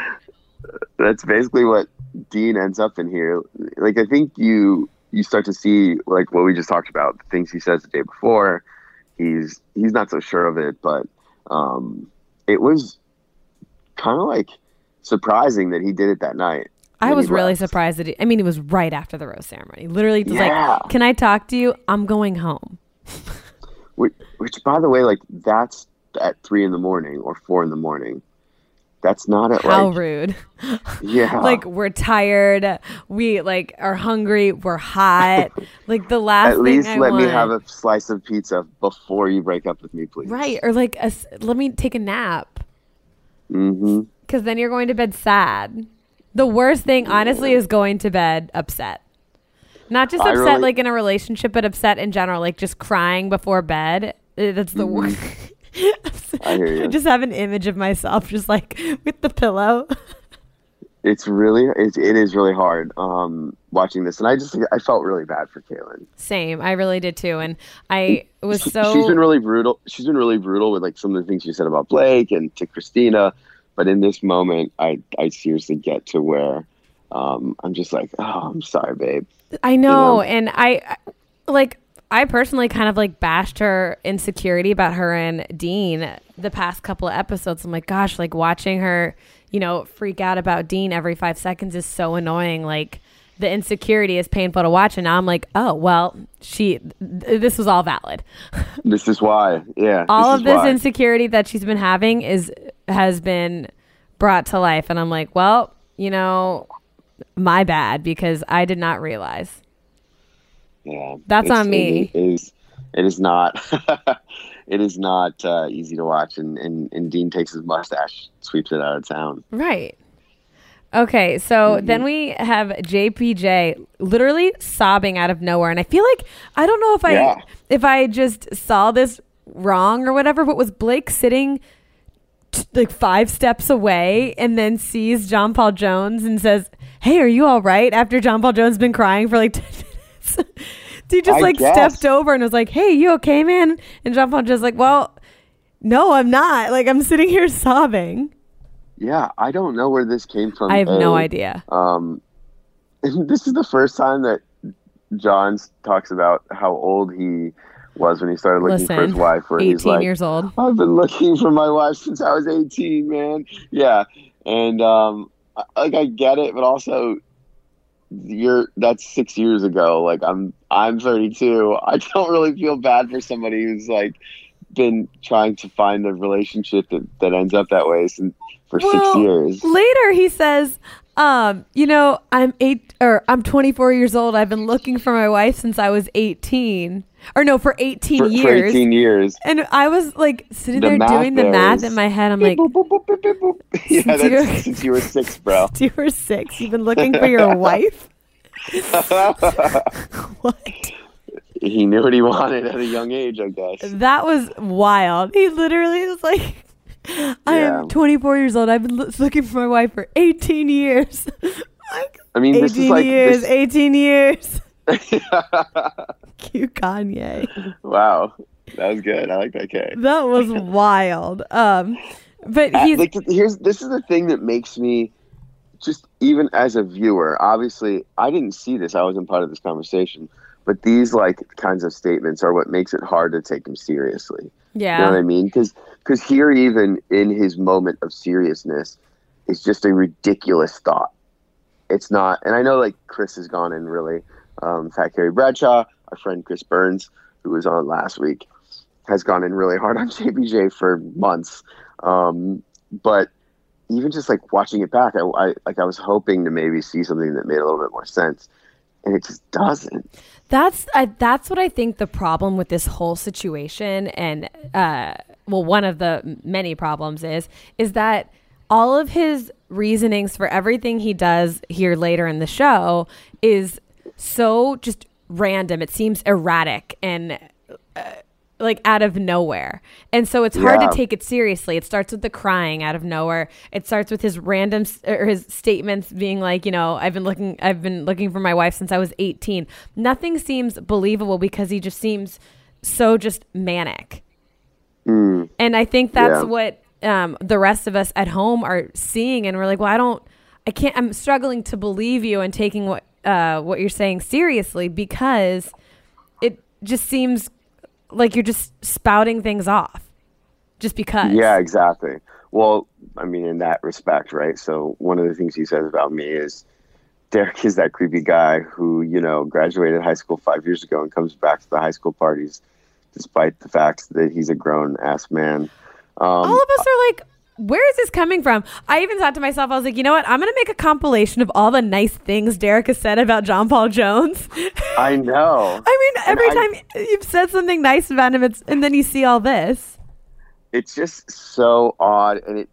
that's basically what Dean ends up in here. Like I think you you start to see like what we just talked about, the things he says the day before. He's he's not so sure of it, but um, it was kind of like surprising that he did it that night. I was really surprised that he, I mean, it was right after the rose ceremony. Literally, just Yeah. like, can I talk to you? I'm going home. Which, which, by the way, like that's at three in the morning or four in the morning. That's not at How like rude. yeah. Like, we're tired. We, like, are hungry. We're hot. like, the last at least I let me have a slice of pizza before you break up with me, please. Right. Or, like, a let me take a nap. Mm-hmm. because then you're going to bed sad. The worst thing, honestly, is going to bed upset. Not just I upset really- like in a relationship, but upset in general, like just crying before bed. Uh, That's the worst. Mm-hmm. I hear you. just have an image of myself just like with the pillow. it's really it's, it is really hard um watching this and i just i felt really bad for caelynn Same, I really did too, and I was so. she's been really brutal she's been really brutal with like some of the things she said about blake and to kristina but in this moment i i seriously get to where um i'm just like oh i'm sorry babe I know, know? and I like I personally kind of like bashed her insecurity about her and Dean the past couple of episodes. I'm like, gosh, like watching her, you know, freak out about Dean every five seconds is so annoying. Like the insecurity is painful to watch, and now I'm like, oh well, she. Th- this was all valid. this is why yeah all of this why. insecurity that she's been having is has been brought to life, and I'm like, well, you know, my bad because I did not realize. yeah That's on me. it is it is not it is not uh, easy to watch and, and and dean takes his mustache sweeps it out of town Right. Okay, so Mm-hmm. then we have JPJ literally sobbing out of nowhere, and I feel like I don't know if I Yeah. if I just saw this wrong or whatever, but was Blake sitting t- like five steps away and then sees John Paul Jones and says, "Hey, are you all right?" After John Paul Jones has been crying for like ten minutes, he just I like guess. stepped over and was like, "Hey, you okay, man?" And John Paul just like, "Well." No, I'm not. Like I'm sitting here sobbing. yeah i don't know where this came from I have no idea. Um, this is the first time that John talks about how old he was when he started looking for his wife. Where 18 he's like, years old. "I've been looking for my wife since I was 18, man." Yeah, and um, like I get it, but also you're that's six years ago. Like I'm I'm 32. I don't really feel bad for somebody who's like been trying to find a relationship that, that ends up that way since, for six years. Later, he says, um, you know, I'm eight or I'm 24 years old. I've been looking for my wife since I was 18, or no, for 18 For, for 18 years. And I was like sitting The there doing the math in my head. I'm like, Boop, boop, boop, boop, boop, boop. yeah, Since you were- since you were six, bro. Since you were six. You've been looking for your wife. what? he knew what he wanted at a young age, I guess. That was wild. He literally was like, I Yeah. am 24 years old. I've been lo- looking for my wife for 18 years. like, I mean, 18 this is like years, this- 18 years. Cute Kanye. wow, that was good. I like that K. That was wild. Um, but he's like here's this is the thing that makes me just even as a viewer obviously i didn't see this i wasn't part of this conversation but these like kinds of statements are what makes it hard to take him seriously you know what yeah. i mean because because here even in his moment of seriousness is just a ridiculous thought it's not and i know like chris has gone in really um, fat Carrie bradshaw our friend chris burns who was on last week has gone in really hard on jpj for months um, but even just like watching it back, I, I like I was hoping to maybe see something that made a little bit more sense, and it just doesn't. That's I, that's what I think the problem with this whole situation, and uh, well, one of the many problems is is that all of his reasonings for everything he does here later in the show is so just random. It seems erratic and. Uh, like out of nowhere. And so it's hard Yeah. to take it seriously. It starts with the crying out of nowhere. It starts with his random s- or his statements being like, you know, I've been looking I've been looking for my wife since I was 18. Nothing seems believable because he just seems so just manic. Mm, And I think that's Yeah. what um, the rest of us at home are seeing and we're like, "Well, I don't I can't I'm struggling to believe you and taking what uh, what you're saying seriously because it just seems like you're just spouting things off just because. yeah, exactly. Well, I mean, in that respect, right? So one of the things he says about me is Derek is that creepy guy who you know graduated high school five years ago and comes back to the high school parties, despite the fact that he's a grown ass man. Um, All of us are like, where is this coming from? I even thought to myself, I was like, you know what? I'm going to make a compilation of all the nice things Derek has said about John Paul Jones. I know. I mean, every I- time you've said something nice about him, it's, and then you see all this, It's just so odd, and it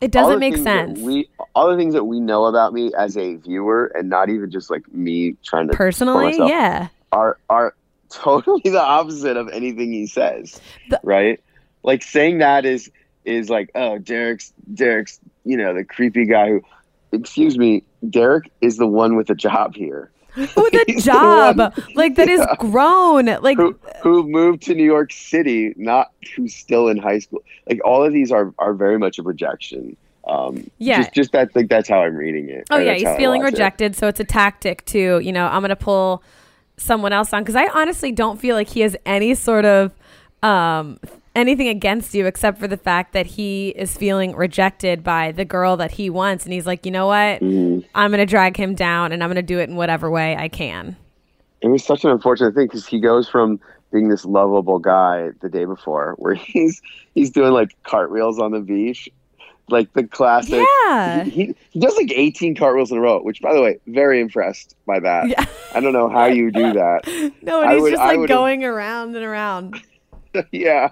it doesn't make sense. We all the things that we know about me as a viewer, and not even just like me trying to Personally, myself, yeah. are are totally the opposite of anything he says. The- right? Like saying that is is like, oh, Derek's Derek's you know the creepy guy who. Excuse me, Derek is the one with a job here. With a job, like that is Yeah. grown. Like, who who moved to New York City, not who's still in high school. Like all of these are are very much a projection. Um, Yeah. just just that like that's how I'm reading it. oh yeah, he's feeling watch it. rejected, so it's a tactic to, you know, I'm going to pull someone else on because I honestly don't feel like he has any sort of um anything against you except for the fact that he is feeling rejected by the girl that he wants and he's like, "You know what? Mhm. I'm going to drag him down and I'm going to do it in whatever way I can." It was such an unfortunate thing because he goes from being this lovable guy the day before, where he's he's doing like cartwheels on the beach, like the classic. Yeah. He, he, he does like 18 cartwheels in a row, which, by the way, very impressed by that. Yeah. I don't know how you do that. No, and I he's would- just like going around and around. yeah,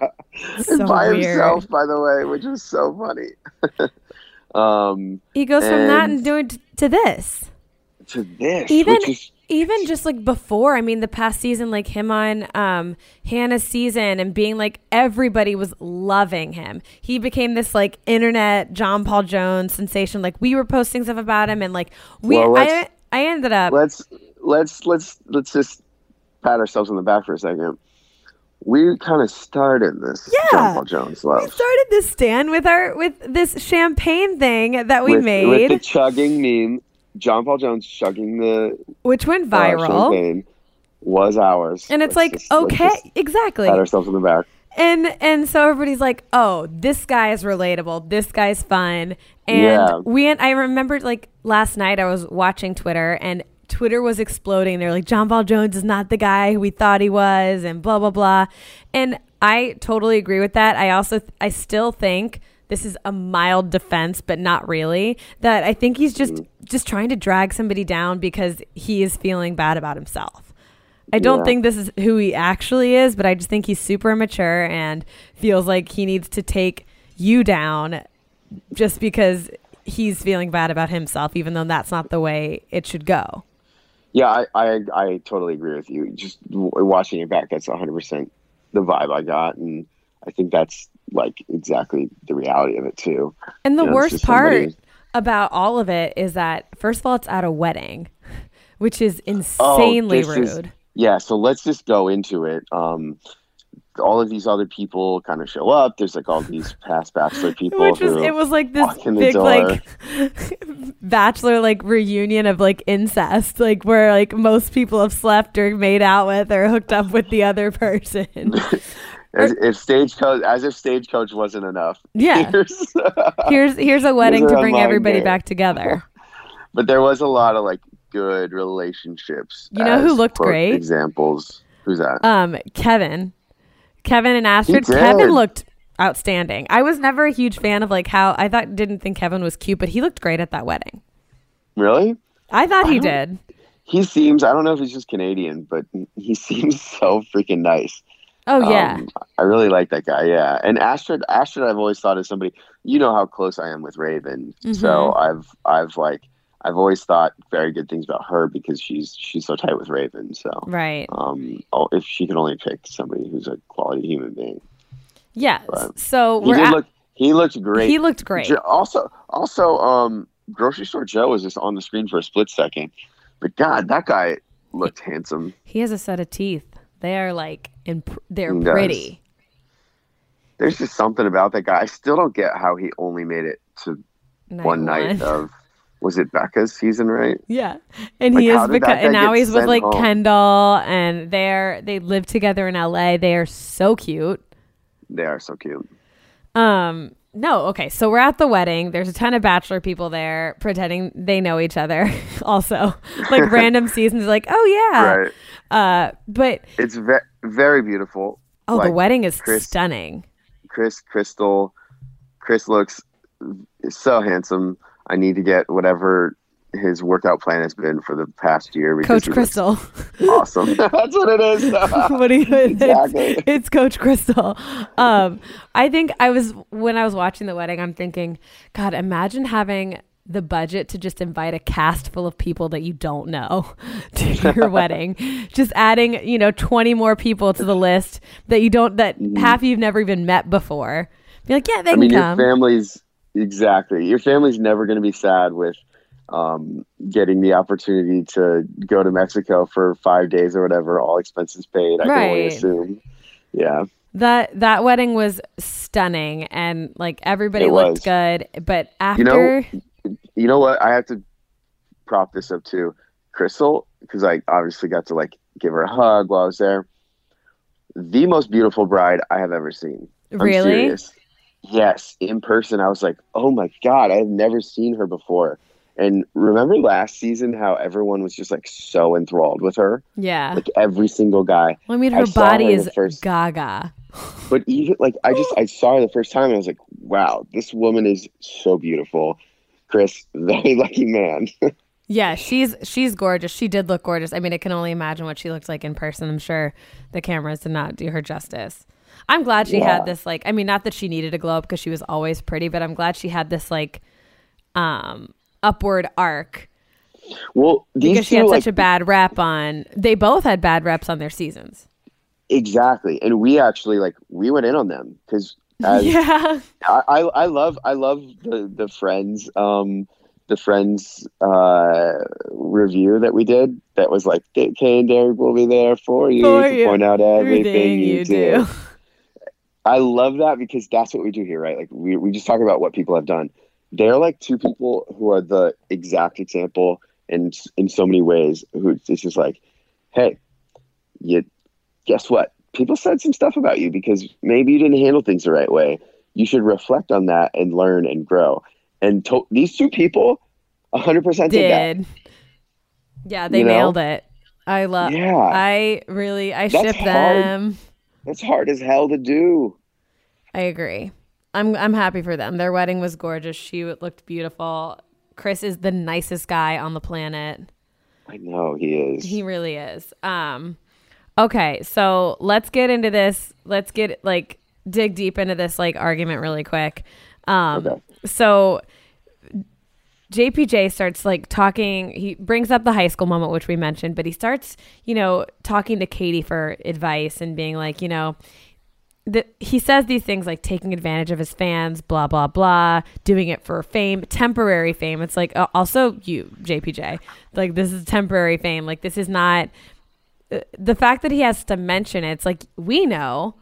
So by weird. himself, by the way, which was so funny. um, He goes from that And- doing t- to this. to this, Even is even just like before, I mean, the past season, like him on um, Hannah's season and being like everybody was loving him. He became this like internet John Paul Jones sensation. Like we were posting stuff about him, and like we, Well, I, I ended up. let's let's let's let's just pat ourselves on the back for a second. We kind of started this Yeah. John Paul Jones love. We started this stand with our with this champagne thing that we with, made, with the chugging meme. John Paul Jones chugging the which went viral, champagne was ours, and it's Let's like just- okay, exactly. pat ourselves on the back. and and so everybody's like, "Oh, this guy is relatable. This guy's fun." And Yeah. we and I remembered like last night I was watching Twitter and Twitter was exploding. They're like, "John Paul Jones is not the guy we thought he was," and blah blah blah. And I totally agree with that. I also I still think this is a mild defense, but not really. That I think he's just just trying to drag somebody down because he is feeling bad about himself. I don't Yeah. think this is who he actually is, but I just think he's super immature and feels like he needs to take you down just because he's feeling bad about himself, even though that's not the way it should go. Yeah, I, I I totally agree with you. Just watching it back, that's 100 percent the vibe I got, and I think that's like exactly the reality of it too. And the You know, worst part about all of it is that, first of all, it's at a wedding, which is Oh, insanely is- rude. yeah, so let's just go into it. Um, all of these other people kind of show up. There's like all these past bachelor people. Which who it was like this walk in the big like bachelor like reunion of like incest, like where like most people have slept or made out with or hooked up with the other person. as if stagecoach, as if stagecoach wasn't enough. Yeah. Here's- Here's here's a wedding These to bring everybody game. back together. but there was a lot of like good relationships. You know who looked great? Examples. Who's that? Um, Kevin, Kevin and Astrid. Kevin looked outstanding. I was never a huge fan of like how I thought didn't think Kevin was cute, but he looked great at that wedding. really? I thought he did. He seems. I don't know if he's just Canadian, but he seems so freaking nice. Oh yeah. Um, I really like that guy. Yeah, and Astrid, Astrid, I've always thought is somebody. You know how close I am with Raven, Mm-hmm. so I've, I've like, I've always thought very good things about her because she's she's so tight with Raven. So, right. um, oh, if she could only pick somebody who's a quality human being, Yeah. but- So he at, look. He looked great. he looked great. Also, also, um, grocery store Joe was just on the screen for a split second, but God, that guy looked handsome. He has a set of teeth. They are like imp- they're He does. pretty. There's just something about that guy. I still don't get how he only made it to one night of was it Becca's season, right? Yeah, and Like, he is because, and now he's with like home? Kendall, and they're they live together in L.A. They are so cute. They are so cute. Um, no, okay, so we're at the wedding. There's a ton of bachelor people there pretending they know each other. also, like random seasons, like oh yeah, Right. uh, but It's ve- very beautiful. oh, the wedding is Chris- stunning. Chris Krystal. Chris looks so handsome. I need to get whatever his workout plan has been for the past year. Coach Krystal. Awesome. That's what it is. what you Exactly. it's, it's coach krystal um i think i was when i was watching the wedding i'm thinking god imagine having the budget to just invite a cast full of people that you don't know to your wedding just adding you know 20 more people to the list that you don't that half you've never even met before be like yeah they Mm-hmm. I mean, can your come family's exactly. Your family's never going to be sad with um, getting the opportunity to go to Mexico for five days or whatever, all expenses paid. I can only assume. Yeah, that that wedding was stunning and like everybody It looked was. good but after You know, you know what? I have to prop this up to Krystal, because I obviously got to like give her a hug while I was there. The most beautiful bride I have ever seen. I'm Really? serious. Yes, in person, I was like, oh my god, I have never seen her before. And remember last season how everyone was just like so enthralled with her, yeah like every single guy. well, i mean her saw body her is first- gaga But even like I just I saw her the first time and I was like, wow, this woman is so beautiful. Chris, very lucky man. Yeah, she's she's gorgeous. She did look gorgeous. I mean, I can only imagine what she looked like in person. I'm sure the cameras did not do her justice. I'm glad she Yeah. had this like I mean, not that she needed a glow up because she was always pretty, but I'm glad she had this like um upward arc well, these because she had like such a bad rep on they both had bad reps on their seasons. exactly, and we actually like we went in on them because yeah. I, I I love I love the the friends um the friends uh review that we did that was like Kay and Derek will be there for you For to you. point out everything, Everything you, you do. do. I love that because that's what we do here, right? Like we we just talk about what people have done. They're like two people who are the exact example in in so many ways. Who it's just like, hey, you guess what? people said some stuff about you because maybe you didn't handle things the right way. You should reflect on that and learn and grow. And to- these two people, 100% did. Did. Yeah, they You know? nailed it. I love. Yeah. I really. I That's ship hard. them. That's hard as hell to do. I agree. I'm I'm happy for them. Their wedding was gorgeous. She looked beautiful. Chris is the nicest guy on the planet. I know he is. He really is. Um okay, so let's get into this. Let's get like dig deep into this like argument really quick. Um Okay. so JPJ starts like talking. He brings up the high school moment, which we mentioned, but he starts, you know, talking to Katie for advice and being like, you know, the, he says these things like taking advantage of his fans, blah blah blah, doing it for fame, temporary fame. It's like uh, also you, JPJ, like this is temporary fame. Like this is not uh, the fact that he has to mention it. It's like we know,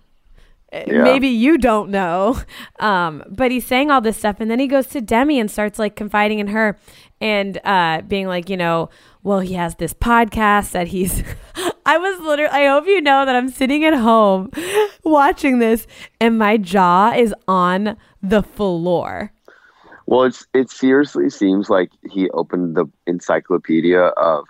Uh, Yeah. maybe you don't know, um, but he's saying all this stuff, and then he goes to Demi and starts like confiding in her and uh, being like, you know, well, he has this podcast that he's. I was literally. I hope you know that I'm sitting at home watching this, and my jaw is on the floor. Well, it's it seriously seems like he opened the encyclopedia of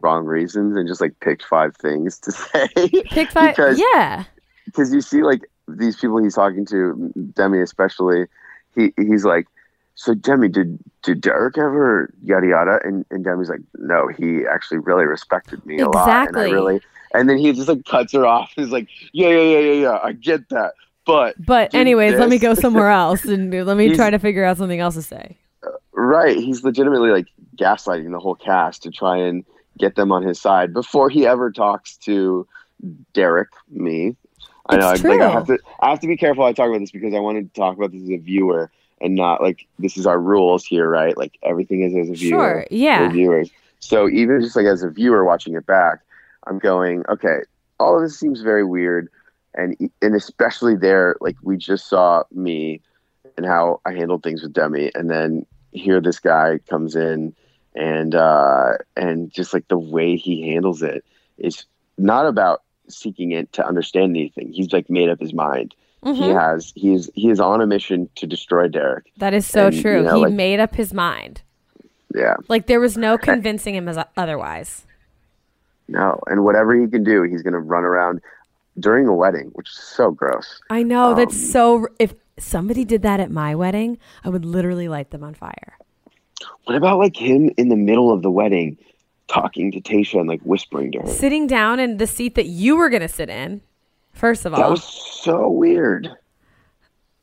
wrong reasons and just like picked five things to say. Pick five. Because- yeah. because you see like these people he's talking to, Demi especially, he he's like, so Demi, did did Derek ever yada yada? And and Demi's like, no, he actually really respected me a lot, and I Exactly. really. And then he just like cuts her off. He's like, yeah, yeah, yeah, yeah, yeah, I get that, but But anyways, let me go somewhere else and let me try to figure out something else to say. Right. He's legitimately like gaslighting the whole cast to try and get them on his side before he ever talks to Derek, me. I know. I, like, I have to. I have to be careful. I talk about this because I want to talk about this as a viewer and not like this is our rules here, right? Like everything is as a viewer. Sure. Yeah. viewers. So even just like as a viewer watching it back, I'm going, okay, all of this seems very weird, and and especially there, like we just saw me and how I handled things with Demi, and then here this guy comes in, and uh, and just like the way he handles it is not about seeking it to understand anything. He's like made up his mind. He Mhm. has he is he is on a mission to destroy Derek. That is so and, you true. know, he like- made up his mind. Yeah. Like there was no convincing him as otherwise. No, and whatever he can do, he's going to run around during a wedding, which is so gross. I know that's Um, so. If somebody did that at my wedding, I would literally light them on fire. What about like him in the middle of the wedding, talking to Tayshia and like whispering to her? Sitting down in the seat that you were gonna sit in. First of all, That was so weird.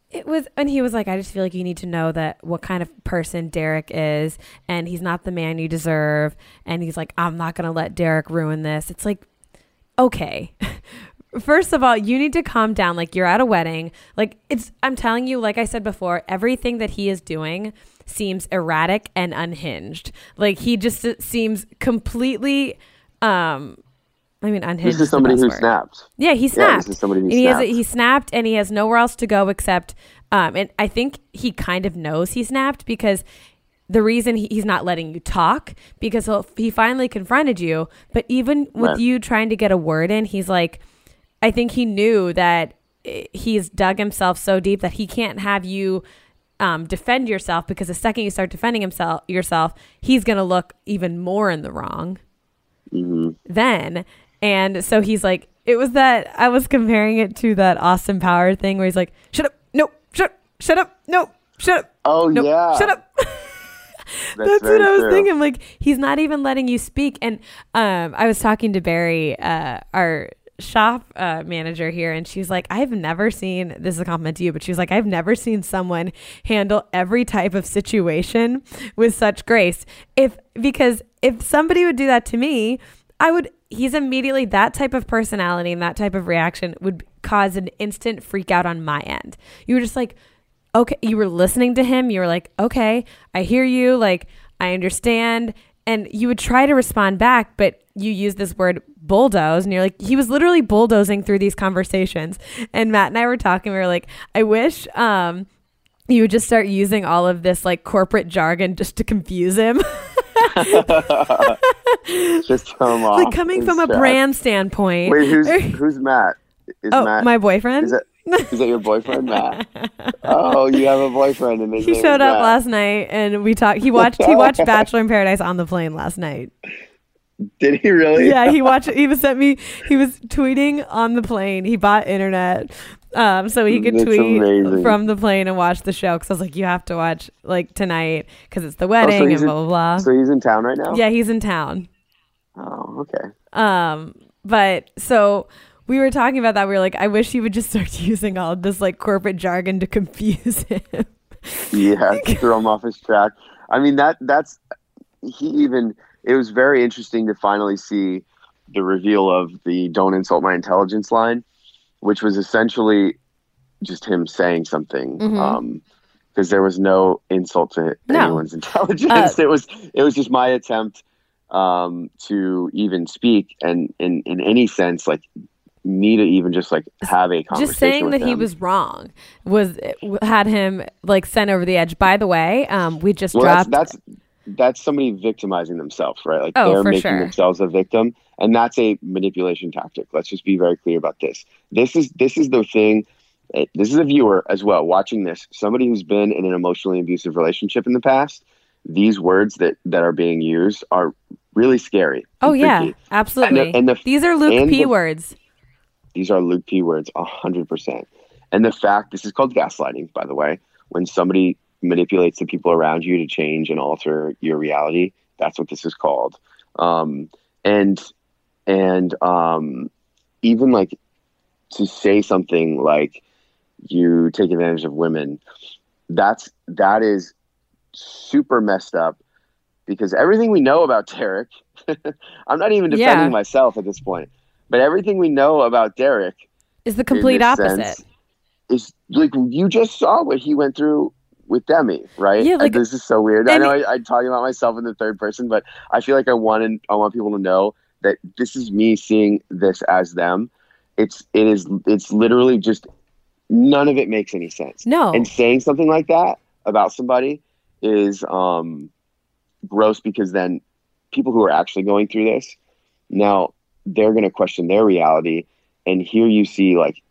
it was, and he was like, "I just feel like you need to know that what kind of person Derek is, and he's not the man you deserve." And he's like, "I'm not gonna let Derek ruin this." It's like, okay. First of all, you need to calm down. Like you're at a wedding. Like it's I'm telling you, like I said before, everything that he is doing seems erratic and unhinged. Like he just seems completely um I mean unhinged. This is somebody who word. snapped. Yeah, he Yeah, snapped. this is somebody who and he has snapped. he snapped and he has nowhere else to go except um and I think he kind of knows he snapped because the reason he, he's not letting you talk because he'll, he finally confronted you but even with Right. you trying to get a word in he's like I think he knew that he's dug himself so deep that he can't have you um, defend yourself because the second you start defending himself yourself he's going to look even more in the wrong hmm then. And so he's like, it was that I was comparing it to that Austin Power thing where he's like, shut up, no, shut, shut up, no, shut up, Oh no, yeah, shut up. That's, That's, what I was true. thinking. Like he's not even letting you speak. And um, I was talking to Barry, uh, our shop uh, manager here, and she's like, "I've never seen this is a compliment to you, but she's like, I've never seen someone handle every type of situation with such grace. If because if somebody would do that to me, I would." He's immediately that type of personality and that type of reaction would cause an instant freak out on my end. You were just like, okay, you were listening to him. You were like, okay, I hear you. Like, I understand. And you would try to respond back, but you use this word bulldoze. And you're like, he was literally bulldozing through these conversations. And Matt and I were talking. We were like, I wish, um, you would just start using all of this like corporate jargon just to confuse him. Just off. like coming from a brand standpoint. Wait, who's who's Matt? Is oh, Matt? my boyfriend. Is that is that your boyfriend, Matt? Oh, you have a boyfriend, and he showed up Matt. last night and we talked he watched he watched bachelor in paradise on the plane last night Did he really? yeah he watched he was sent me he was tweeting on the plane he bought internet um so he could That's tweet amazing. from the plane and watch the show because i was like you have to watch like tonight because it's the Oh, wedding so and blah blah blah So he's in town right now. yeah he's in town Oh, okay. um but so we were talking about that we were like i wish he would just start using all this like corporate jargon to confuse him Yeah, to throw him off his track. I mean that that's he even. It was very interesting to finally see the reveal of the "Don't insult my intelligence" line, which was essentially just him saying something. Mhm. Um, because there was no insult to No. anyone's intelligence. Uh, it was it was just my attempt um, to even speak and in in any sense like me to even just like have a conversation. just saying that he was wrong was had him like sent over the edge by the way um we just well, dropped that's, that's that's somebody victimizing themselves, right? Like Oh, they're for making sure. themselves a victim, and that's a manipulation tactic. Let's just be very clear about this. This is this is the thing. eh, This is a viewer as well watching this. Somebody who's been in an emotionally abusive relationship in the past. These words that that are being used are really scary. oh yeah freaky. absolutely And the- and the- these are luke p the- words These are Luke P words, a hundred percent. And the fact this is called gaslighting, by the way, when somebody manipulates the people around you to change and alter your reality, that's what this is called. Um, and and um, even like to say something like you take advantage of women, that's that is super messed up because everything we know about Derek, I'm not even defending Yeah. myself at this point, but everything we know about Derek is the complete opposite sense is like you just saw what he went through with Demi, right? Yeah, like- this is so weird. I know I, I'm talking about myself in the third person, but I feel like I want I want people to know that this is me seeing this as them. It's it is it's literally just none of it makes any sense. no And saying something like that about somebody is um gross because then people who are actually going through this now they're going to question their reality and here you see like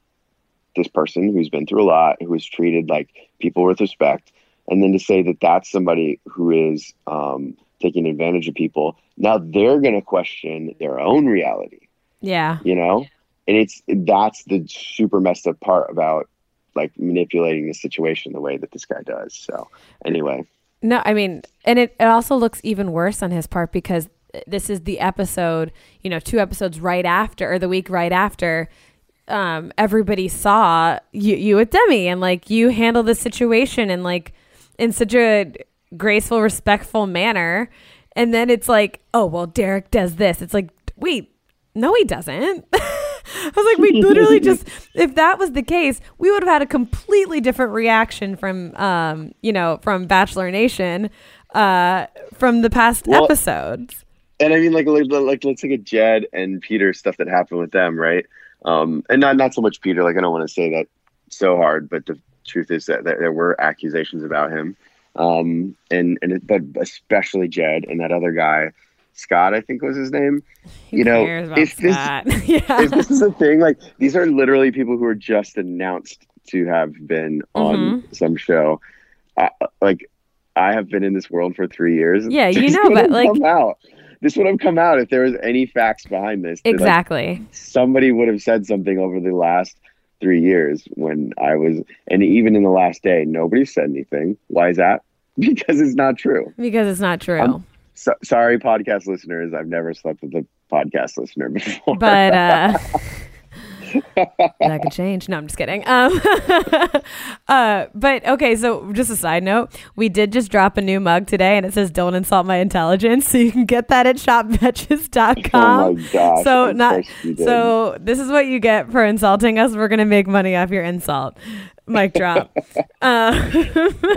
this person who's been through a lot who is treated like people with respect and then to say that that's somebody who is um, taking advantage of people now they're going to question their own reality. Yeah. You know? And it's that's the super messed up part about like manipulating the situation the way that this guy does so anyway. No, I mean, and it, it also looks even worse on his part because this is the episode, you know, two episodes right after, or the week right after, um, everybody saw you, you with Demi and like you handle the situation and like in such a graceful, respectful manner. And then it's like, oh, well, Derek does this. It's like, wait, no, he doesn't. I was like, we literally just, if that was the case, we would have had a completely different reaction from, um, you know, from Bachelor Nation, uh, from the past Well- episodes. and I mean, like, like, like, let's look at Jed and Peter stuff that happened with them, right? Um, and not not so much Peter. Like, I don't want to say that so hard, but the truth is that there, there were accusations about him, um, and and it, but especially Jed and that other guy, Scott, I think was his name. Who you know, cares about if this- Scott? yeah. If this is a thing, like these are literally people who are just announced to have been on Mm-hmm. some show. I, like, I have been in this world for three years. Yeah, you know, but, like- out. This would have come out if there was any facts behind this. that, like, exactly. somebody would have said something over the last three years when I was, and even in the last day, nobody said anything. Why is that? Because it's not true. Because it's not true. So, sorry, podcast listeners. I've never slept with a podcast listener before. but uh that could change. No, I'm just kidding. Um, uh, but okay, so just a side note, we did just drop a new mug today, and it says "Don't insult my intelligence," so you can get that at shopbetches.com. oh my gosh! so not course you did. so. This is what you get for insulting us. We're gonna make money off your insult. Mic drop. uh,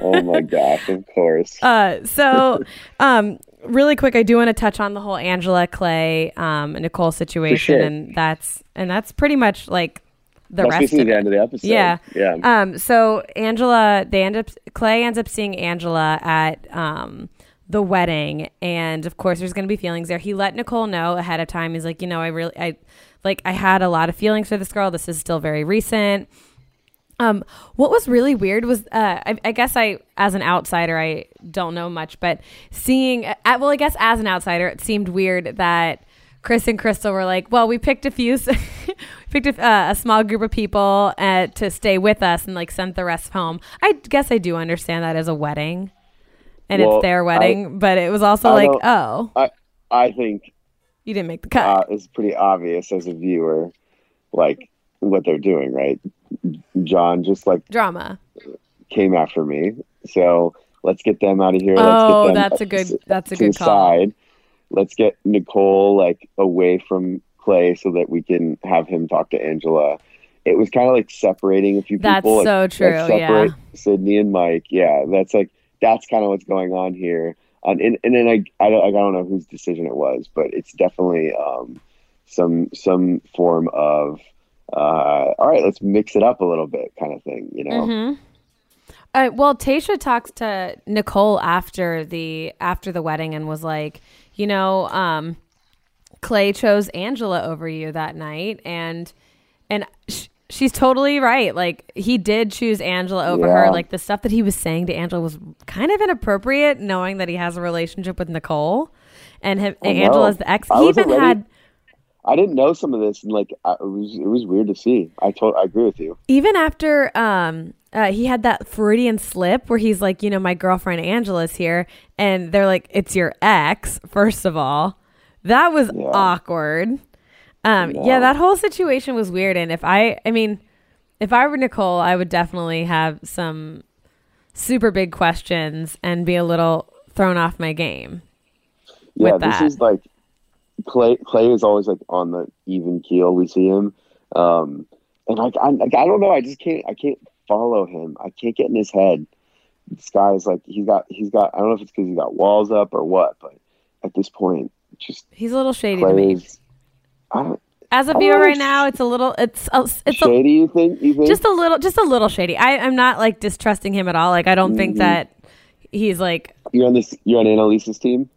oh my gosh! Of course. uh, so, um, really quick, I do want to touch on the whole Angela Clay, um, and Nicole situation, sure. and that's and that's pretty much like the That's rest of the it. end of the episode. Yeah. Yeah. Um, so Angela, they end up Clay ends up seeing Angela at um the wedding and of course there's going to be feelings there he let nicole know ahead of time he's like you know i really i like i had a lot of feelings for this girl this is still very recent um, what was really weird was, uh, I, I guess I, as an outsider, I don't know much, but seeing, uh, well, I guess as an outsider, it seemed weird that Chris and Krystal were like, well, we picked a few, picked a, uh, a, small group of people uh, to stay with us and like sent the rest home. I guess I do understand that as a wedding and well, it's their wedding, I, but it was also I like, oh, I, I think you didn't make the cut. Uh, it's pretty obvious as a viewer, like what they're doing, right? John just like drama came after me, so let's get them out of here. Oh, that's a good. That's a good call. Side. Let's get Nicole like away from Clay so that we can have him talk to Angela. It was kind of like separating a few that's people. That's so like, true. separate yeah. Sydney and Mike. Yeah, that's like that's kind of what's going on here. Um, and and then I, I I don't know whose decision it was, but it's definitely um, some some form of all right, let's mix it up a little bit, kind of thing, you know. Mm-hmm. Uh, well, Tayshia talks to Nicole after the after the wedding and was like, you know, um, Clay chose Angela over you that night, and and sh- she's totally right. Like he did choose Angela over yeah. her. Like the stuff that he was saying to Angela was kind of inappropriate, knowing that he has a relationship with Nicole, and him, Angela's the ex. He even had I didn't know some of this, and like I, it was it was weird to see. I told I agree with you. Even after um uh, he had that Freudian slip where he's like, you know, my girlfriend Angela's here, and they're like, it's your ex. First of all, that was yeah. awkward. Um, yeah. yeah, that whole situation was weird. And if I, I mean, if I were Nicole, I would definitely have some super big questions and be a little thrown off my game. Yeah, this is like Clay Clay is always like on the even keel. We see him, um, and like I like I don't know. I just can't I can't follow him. I can't get in his head. This guy's like he's got he's got I don't know if it's because he's got walls up or what, but at this point, just he's a little shady to me. I don't, as a viewer right now, it's a little it's a, it's shady. A, you think? You think? Just a little, just a little shady. I I'm not like distrusting him at all. Like I don't mm-hmm. think that he's like you're on this. You're on Annaliese's team.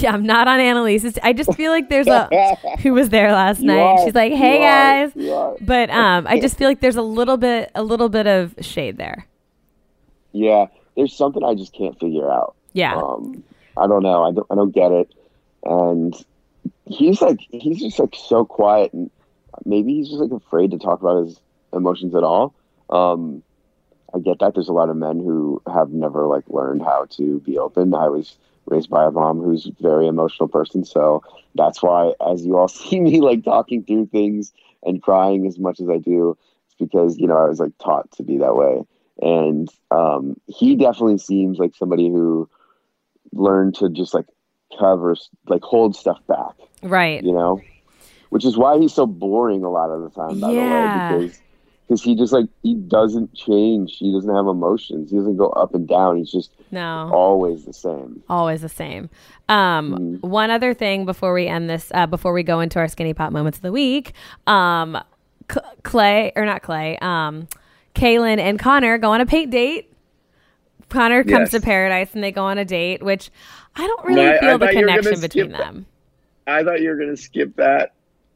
Yeah, I'm not on Annaliese. I just feel like there's a who was there last night. Are, She's like, "Hey guys," are, but um, I just feel like there's a little bit, a little bit of shade there. Yeah, there's something I just can't figure out. Yeah, um, I don't know. I don't. I don't get it. And he's like, he's just like so quiet, and maybe he's just like afraid to talk about his emotions at all. Um, I get that. There's a lot of men who have never like learned how to be open. I was raised by a mom who's a very emotional person. So that's why, as you all see me like talking through things and crying as much as I do, it's because, you know, I was like taught to be that way. And um, he definitely seems like somebody who learned to just like cover, like hold stuff back. Right. You know, which is why he's so boring a lot of the time, by yeah. the way, because because he just like he doesn't change. He doesn't have emotions. He doesn't go up and down. He's just no always the same. Always the same. Um, mm-hmm. One other thing before we end this, uh, before we go into our skinny pop moments of the week, um, Clay or not Clay, um, Caelynn and Connor go on a paint date. Connor comes to Paradise and they go on a date, which I don't really My, feel the connection between them. I thought you were going to skip that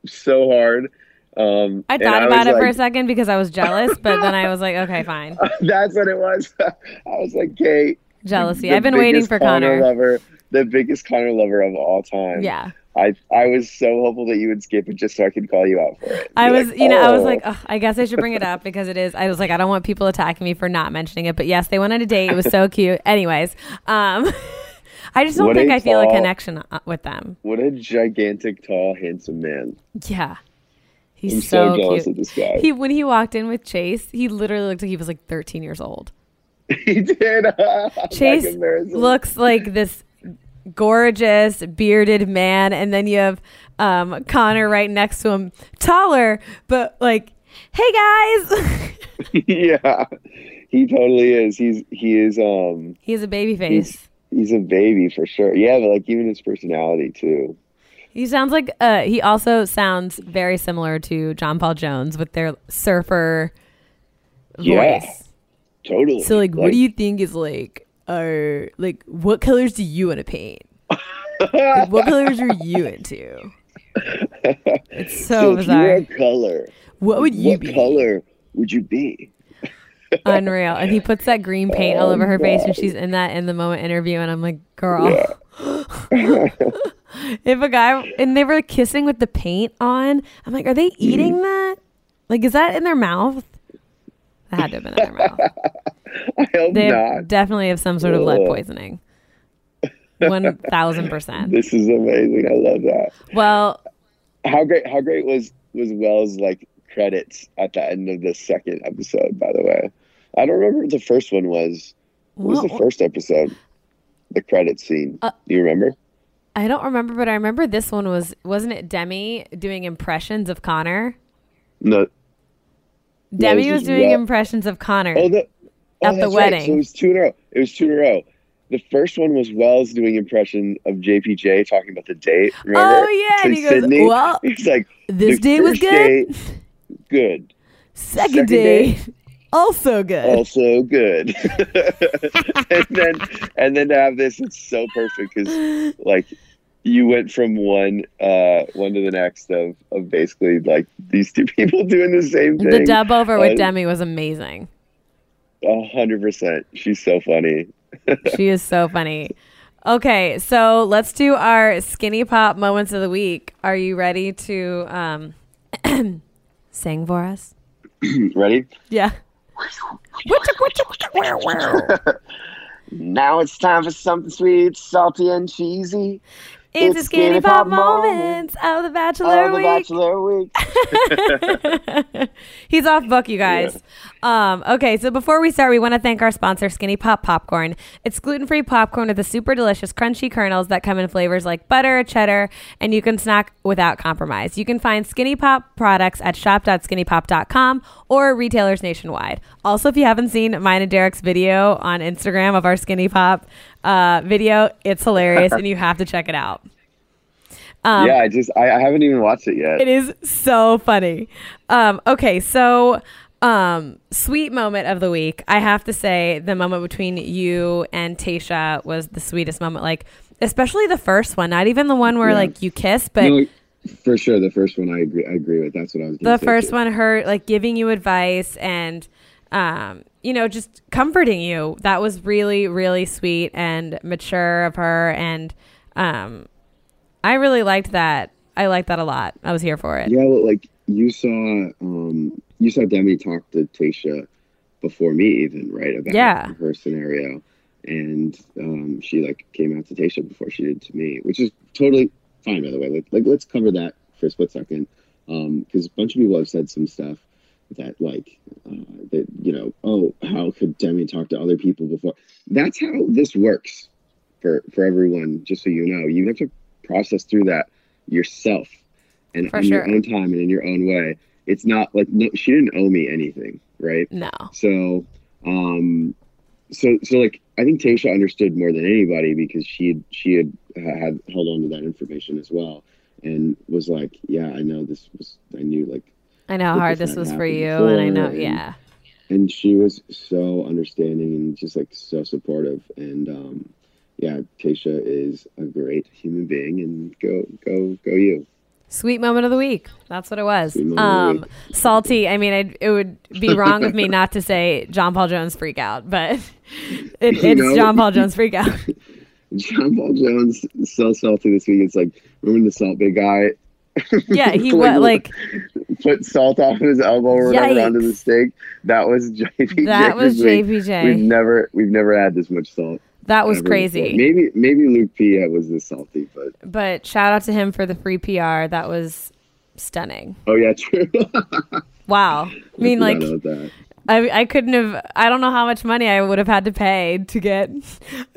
so hard. Um, I thought about it like, for a second because I was jealous, but then I was like, okay, fine. That's what it was. I was like, Kate. Jealousy. I've been waiting for Connor. Connor. Lover, the biggest Connor lover of all time. Yeah. I I was so hopeful that you would skip it just so I could call you out for it. I was, like, you know, oh. I was like, oh, I guess I should bring it up because it is. I was like, I don't want people attacking me for not mentioning it, but yes, they went on a date. It was so cute. Anyways, um, I just don't what think I tall, feel a connection uh, with them. What a gigantic, tall, handsome man. Yeah. He's I'm so, so jealous cute. of this guy. He when he walked in with Chase, he literally looked like he was like 13 years old. he did. Chase looks like this gorgeous bearded man, and then you have um, Connor right next to him, taller, but like, hey guys. yeah, he totally is. He's he is. Um, he has a baby face. He's, he's a baby for sure. Yeah, but like even his personality too. He sounds like uh, he also sounds very similar to John Paul Jones with their surfer yeah, voice. Totally. So like, like, what do you think is like are like, what colors do you want to paint? Like, what colors are you into? It's so, were bizarre. color, What would you what be? color would you be? Unreal. And he puts that green paint all Oh, over her face and she's in that in the moment interview, and I'm like, girl. if a guy and they were kissing with the paint on, I'm like, are they eating Mm. that? Like, is that in their mouth? That had to have been in their mouth. I hope They not. definitely have some sort of lead poisoning. One thousand percent. This is amazing. I love that. Well, How great! How great was was Wells like credits at the end of the second episode? By the way, I don't remember what the first one was. What was the first episode? The credit scene. Uh, Do you remember? I don't remember, but I remember this one was wasn't it Demi doing impressions of Connor? No. Demi it was was doing impressions of Connor. Oh, the, oh, At the that's right. wedding. So it was two in a row. It was two in a row. The first one was Wells doing impression of JPJ talking about the date. Remember? Oh yeah, and he goes, Sydney? "Well, He's like, this day was good. date, good. Second, second day, day, also good." also good. and then and then to have this, it's so perfect because like you went from one uh one to the next of of basically like these two people doing the same thing. the dub over with Uh, Demi was amazing. A hundred percent. She's so funny. She is so funny. Okay, so let's do our skinny pop moments of the week. Are you ready to um, sing for us? Ready? Yeah. Now it's time for something sweet, salty, and cheesy. It's, It's skinny, Skinny pop Pop moments of the Bachelor Oh, the Week. Bachelor Week. He's off book, you guys. Um, okay, so before we start, we want to thank our sponsor, Skinny Pop Popcorn. It's gluten free popcorn with the super delicious crunchy kernels that come in flavors like butter, cheddar, and you can snack without compromise. You can find Skinny Pop products at shop.skinnypop.com or retailers nationwide. Also, if you haven't seen mine and Derek's video on Instagram of our Skinny Pop uh, video, it's hilarious and you have to check it out. Um, yeah, I just I, I haven't even watched it yet. it is so funny. Um, okay, so um, sweet moment of the week. I have to say the moment between you and Tayshia was the sweetest moment. Like, especially the first one, not even the one where Yeah. like you kiss, but no, for sure, the first one I agree. I agree with. That's what I was. Gonna the first too. one, her like giving you advice and um, you know, just comforting you. That was really, really sweet and mature of her, and um, I really liked that. I liked that a lot. I was here for it. Yeah, well, like you saw, um, you saw Demi talk to Tayshia before me, even right about Yeah. her scenario, and um, she like came out to Tayshia before she did to me, which is totally fine, by the way. Like, like let's cover that for a split second, because a bunch of people have said some stuff that like uh, that you know, oh, how could Demi talk to other people before? That's how this works for for everyone. Just so you know, you have to process through that yourself and For in your own time and in your own way. It's not like no, she didn't owe me anything, right? No. So, um, so so like I think Tayshia understood more than anybody because she had she had had held on to that information as well, and was like, yeah, I know this was I knew like, I know how hard this was for you, and I know, before, and- yeah. and she was so understanding and just like so supportive, and um, yeah, Tayshia is a great human being, and go go go you. Sweet moment of the week. That's what it was. Sweet moment of the Um, salty. I mean, I'd, it would be wrong of me not to say John Paul Jones freak out, but it, You it's know? John Paul Jones freak out. John Paul Jones so salty this week. It's like remember the salt big guy Yeah, he Like, was like put salt off his elbow or whatever onto the steak. That was JPJ. that was. JPJ. We've never we've never had this much salt. That was before. crazy. Maybe maybe Luke P uh, was this salty, but But shout out to him for the free PR. That was stunning. oh yeah, true. Wow. I mean, like. I, I couldn't have I don't know how much money I would have had to pay to get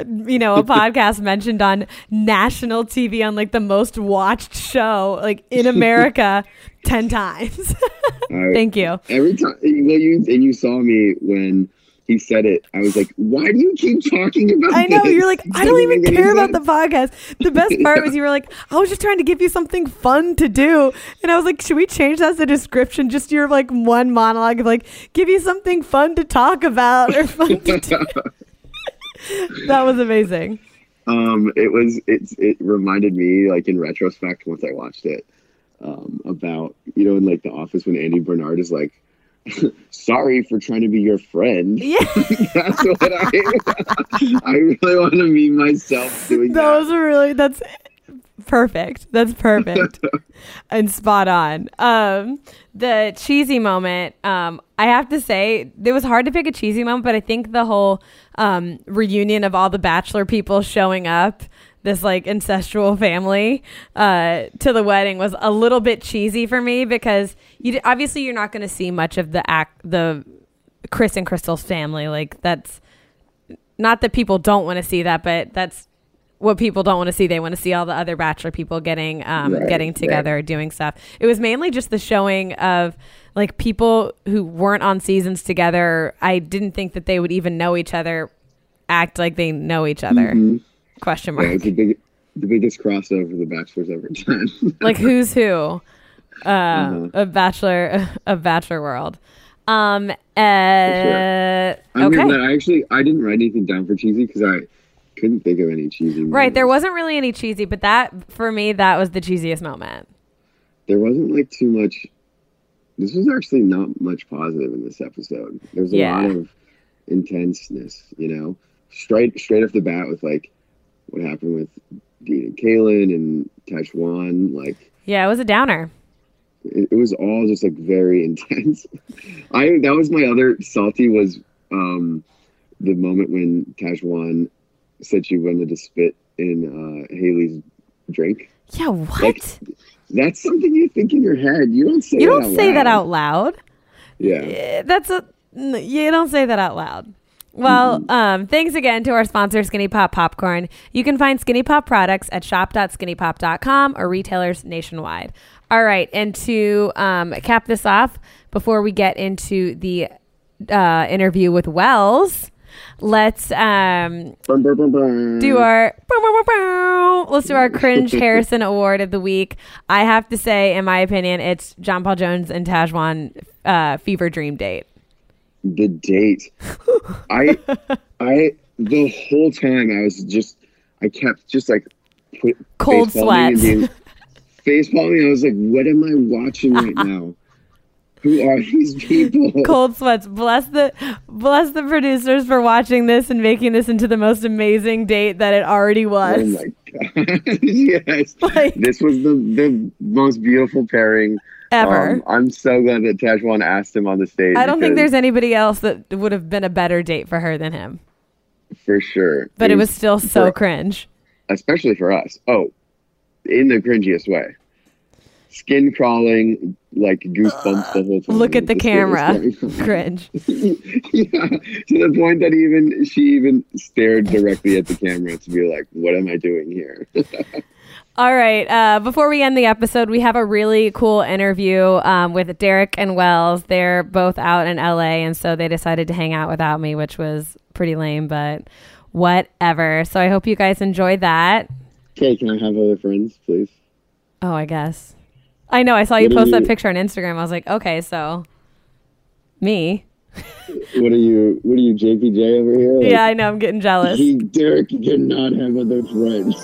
you know a podcast mentioned on national TV on like the most watched show like in America 10 times. Thank you. Every time, well, you and you saw me when he said it. I was like, "Why do you keep talking about?" I know this? you're like I don't even care about the podcast. The best part was you were like I was just trying to give you something fun to do and I was like should we change that as a description just your like one monologue of like give you something fun to talk about or fun to do. that was amazing. Um, it was it's it reminded me like in retrospect once I watched it um, about you know in like The Office when Andy Bernard is like. Sorry for trying to be your friend. Yeah. That's what I. I really want to meet myself doing That that. was a really that's perfect. That's perfect and spot on. Um, the cheesy moment. Um, I have to say, it was hard to pick a cheesy moment, but I think the whole um, reunion of all the Bachelor people showing up, this like ancestral family, uh, to the wedding was a little bit cheesy for me because you obviously you're not going to see much of the act the Chris and Krystal's family. Like that's not that people don't want to see that, but that's what people don't want to see. They want to see all the other Bachelor people getting um, Right, getting right. together, doing stuff. It was mainly just the showing of like people who weren't on seasons together. I didn't think that they would even know each other, act like they know each other. Mhm. Question Yeah, mark. it's the big, the biggest crossover the Bachelor's ever done. like who's who uh Uh-huh. of bachelor a bachelor world um uh, I mean, okay but I actually I didn't write anything down for cheesy because I couldn't think of any cheesy. right there wasn't really any cheesy but that for me that was the cheesiest moment There wasn't like too much. This was actually not much positive in this episode. There was a Yeah. lot of intenseness, you know, straight straight off the bat with like what happened with Dean and Caelynn and Tahzjuan. Like yeah it was a downer it, it was all just like very intense. I that was my other salty was um the moment when Tahzjuan said she wanted to spit in uh Hayley's drink. yeah what Like, That's something you think in your head. You don't say you that don't out say that loud. out loud Yeah. Eh, that's a you don't say that out loud well, um, thanks again to our sponsor, Skinny Pop Popcorn. You can find Skinny Pop products at shop.skinnypop.com or retailers nationwide. All right, and to um, cap this off, before we get into the uh, interview with Wells, let's um, brum, brum, brum. do our let's do our cringe Harrison Award of the week. I have to say, in my opinion, it's John Paul Jones and Tahzjuan uh, fever dream date. The date. I I the whole time I was just I kept just like put Cold face palming and sweats. being- Face palming. I was like, what am I watching right now? Who are these people? Cold sweats. Bless the bless the producers for watching this and making this into the most amazing date that it already oh was. Oh my god! yes, Like- this was the the most beautiful pairing Ever. Um, I'm so glad that Tahzjuan asked him on the stage. I don't think there's anybody else that would have been a better date for her than him. for sure. But it was still so for- cringe. especially for us. Oh, in the cringiest way. Skin crawling, like goosebumps the whole time. Look at the Just camera. Cringe. yeah, to the point that even she even stared directly at the camera to be like, "What am I doing here?" All right. Uh, before we end the episode, we have a really cool interview um, with Derek and Wells. They're both out in LA, and so they decided to hang out without me, which was pretty lame, but whatever. So I hope you guys enjoyed that. okay, can I have other friends, please? Oh, I guess. I know. I saw you What post that picture on Instagram. I was like, okay, so me. What are you? What are you, JPJ over here? Like, Yeah, I know. I'm getting jealous. He, Derek cannot have other friends.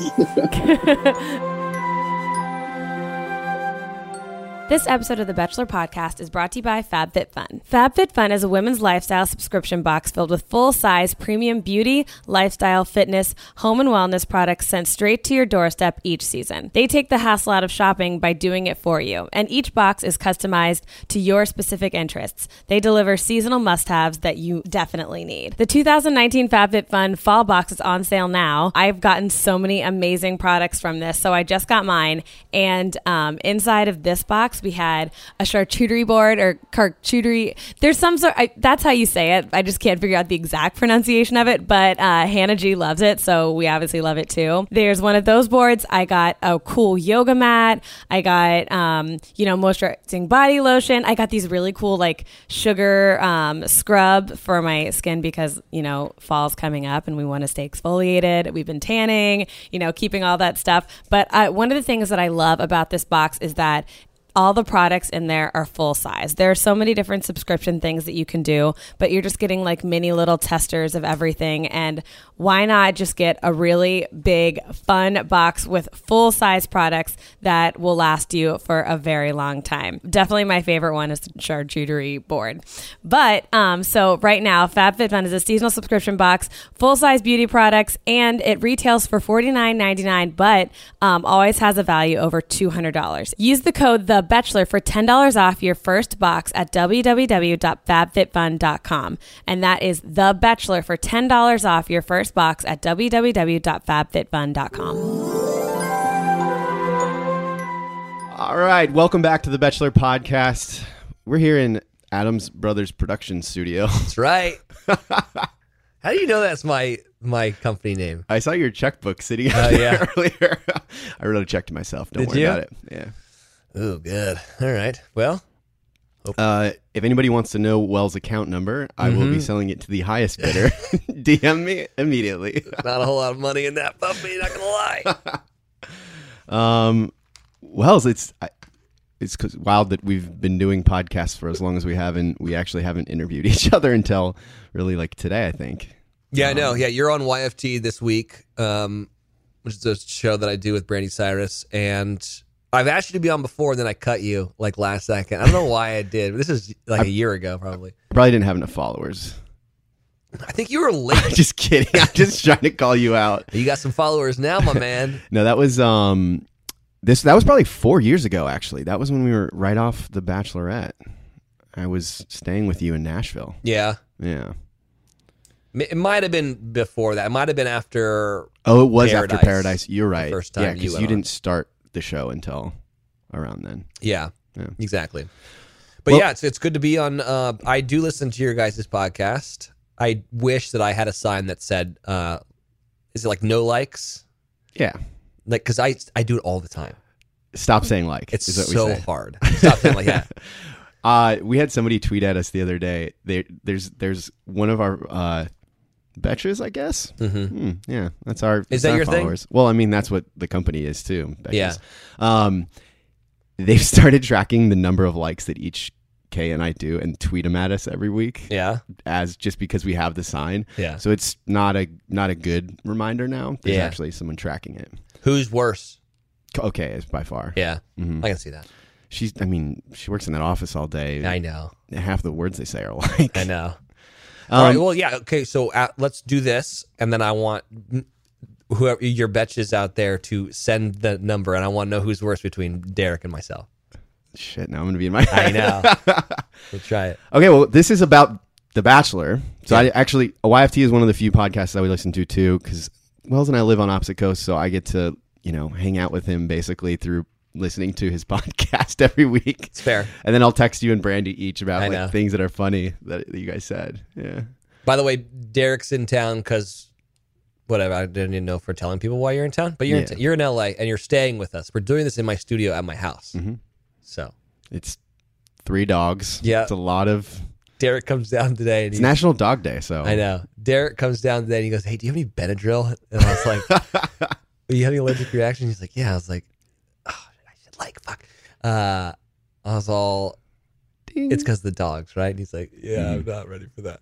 This episode of the Bachelor Podcast is brought to you by FabFitFun. FabFitFun is a women's lifestyle subscription box filled with full-size premium beauty, lifestyle, fitness, home and wellness products sent straight to your doorstep each season. They take the hassle out of shopping by doing it for you, and each box is customized to your specific interests. They deliver seasonal must-haves that you definitely need. The 2019 FabFitFun fall box is on sale now. I've gotten so many amazing products from this, so I just got mine, and um, inside of this box we had a charcuterie board or charcuterie. There's some sort. I, that's how you say it. I just can't figure out the exact pronunciation of it, but uh, Hannah G loves it, so we obviously love it too. There's one of those boards. I got a cool yoga mat. I got um, you know moisturizing body lotion. I got these really cool like sugar um, scrub for my skin because you know fall's coming up and we want to stay exfoliated. We've been tanning, you know, keeping all that stuff. But I, one of the things that I love about this box is that all the products in there are full size. There are so many different subscription things that you can do, but you're just getting like mini little testers of everything. And why not just get a really big, fun box with full size products that will last you for a very long time? Definitely my favorite one is the charcuterie board. But um, so right now, FabFitFun is a seasonal subscription box, full size beauty products, and it retails for $49.99, but um, always has a value over $200. Use the code The Bachelor for $10 off your first box at www.fabfitfun.com. And that is The Bachelor for $10 off your first box at www.fabfitfun.com. All right, welcome back to the Bachelor Podcast. We're here in Adams Brothers Production Studio. That's right. How do you know that's my my company name? I saw your checkbook sitting oh, out there yeah. earlier. I wrote a check to myself. Don't Did worry you? about it. Yeah. Oh, good. All right. Well, Uh, if anybody wants to know Wells' account number, I will Mm-hmm. be selling it to the highest bidder. DM me immediately. not a whole lot of money in that puppy. Not gonna lie. Um, Wells, it's I, it's 'cause- wild that we've been doing podcasts for as long as we have, and we actually haven't interviewed each other until really like today. I think. yeah, I know. Yeah, you're on YFT this week, um, which is a show that I do with Brandi Cyrus, and I've asked you to be on before, and then I cut you like last second. I don't know why I did. But this is like a year ago, probably. Probably didn't have enough followers. I think you were late. just kidding. I'm just trying to call you out. you got some followers now, my man. No, that was um, this that was probably four years ago. Actually, that was when we were right off the Bachelorette. I was staying with you in Nashville. Yeah. Yeah. It might have been before that. It might have been after Oh, it was Paradise. after Paradise. You're right. first time yeah, because went you, didn't start the show until around then. Yeah, Yeah. exactly. But Well- yeah, it's it's good to be on. Uh, I do listen to your guys' podcast. I wish that I had a sign that said, uh, "Is it like no likes?" Yeah. Like because I I do it all the time. Stop saying like. It's so we say. hard. Stop saying like that. Uh, we had somebody tweet at us the other day. There, there's there's one of our uh, betches, I guess. Mm-hmm. yeah, that's our. Is that's that our your thing? Well, I mean, that's what the company is too. Betches. Yeah. Um, they've started tracking the number of likes that each Kay and I do and tweet them at us every week. Yeah, As just because we have the sign. Yeah. So it's not a not a good reminder now. There's Yeah. actually someone tracking it. who's worse? Okay, it's by far. Yeah, Mm-hmm. I can see that. She's. I mean, she works in that office all day. I know. Half the words they say are like. I know. Um, all right. Well, yeah. Okay. So uh, let's do this, and then I want whoever your betches out there to send the number, and I want to know who's worse between Derek and myself. Shit, now I'm gonna be in my I know. we'll try it. okay, well, this is about The Bachelor. So I actually, YFT is one of the few podcasts that we listen to too, because Wells and I live on opposite coasts, so I get to you know hang out with him basically through listening to his podcast every week. It's fair. And then I'll text you and Brandi each about I like know. things that are funny that, that you guys said. Yeah. By the way, Derek's in town because whatever. I didn't even know if we're telling people why you're in town, but you're in t- you're in LA and you're staying with us. We're doing this in my studio at my house. Mm-hmm. So It's three dogs. Yeah. It's a lot of. Derek comes down today and It's he's, National Dog Day, so I know. Derek comes down today and he goes, "Hey, do you have any Benadryl?" And I was like, "Are you having an allergic reaction?" He's like, "Yeah." I was like, "Oh, Like fuck." Uh, I was all, "It's because the dogs, right?" And he's like, "Yeah, I'm not ready for that."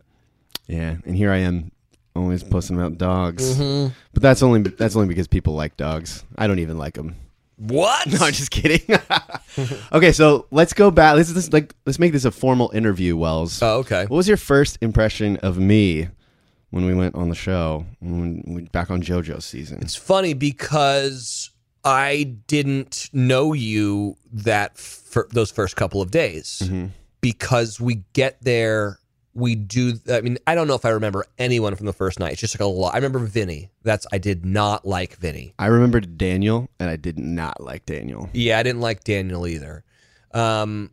Yeah, and here I am, always posting about dogs. Mm-hmm. But that's only that's only because people like dogs. I don't even like them. What? No, I'm just kidding. okay, so let's go back. Let's, let's like let's make this a formal interview, Wells. oh, okay. What was your first impression of me when we went on the show? When we back on JoJo's season? It's funny because I didn't know you that for those first couple of days because we get there. We do. I mean, I don't know if I remember anyone from the first night. It's just like a lot. I remember Vinny. That's I did not like Vinny. I remembered Daniel, and I did not like Daniel. Yeah, I didn't like Daniel either. Um,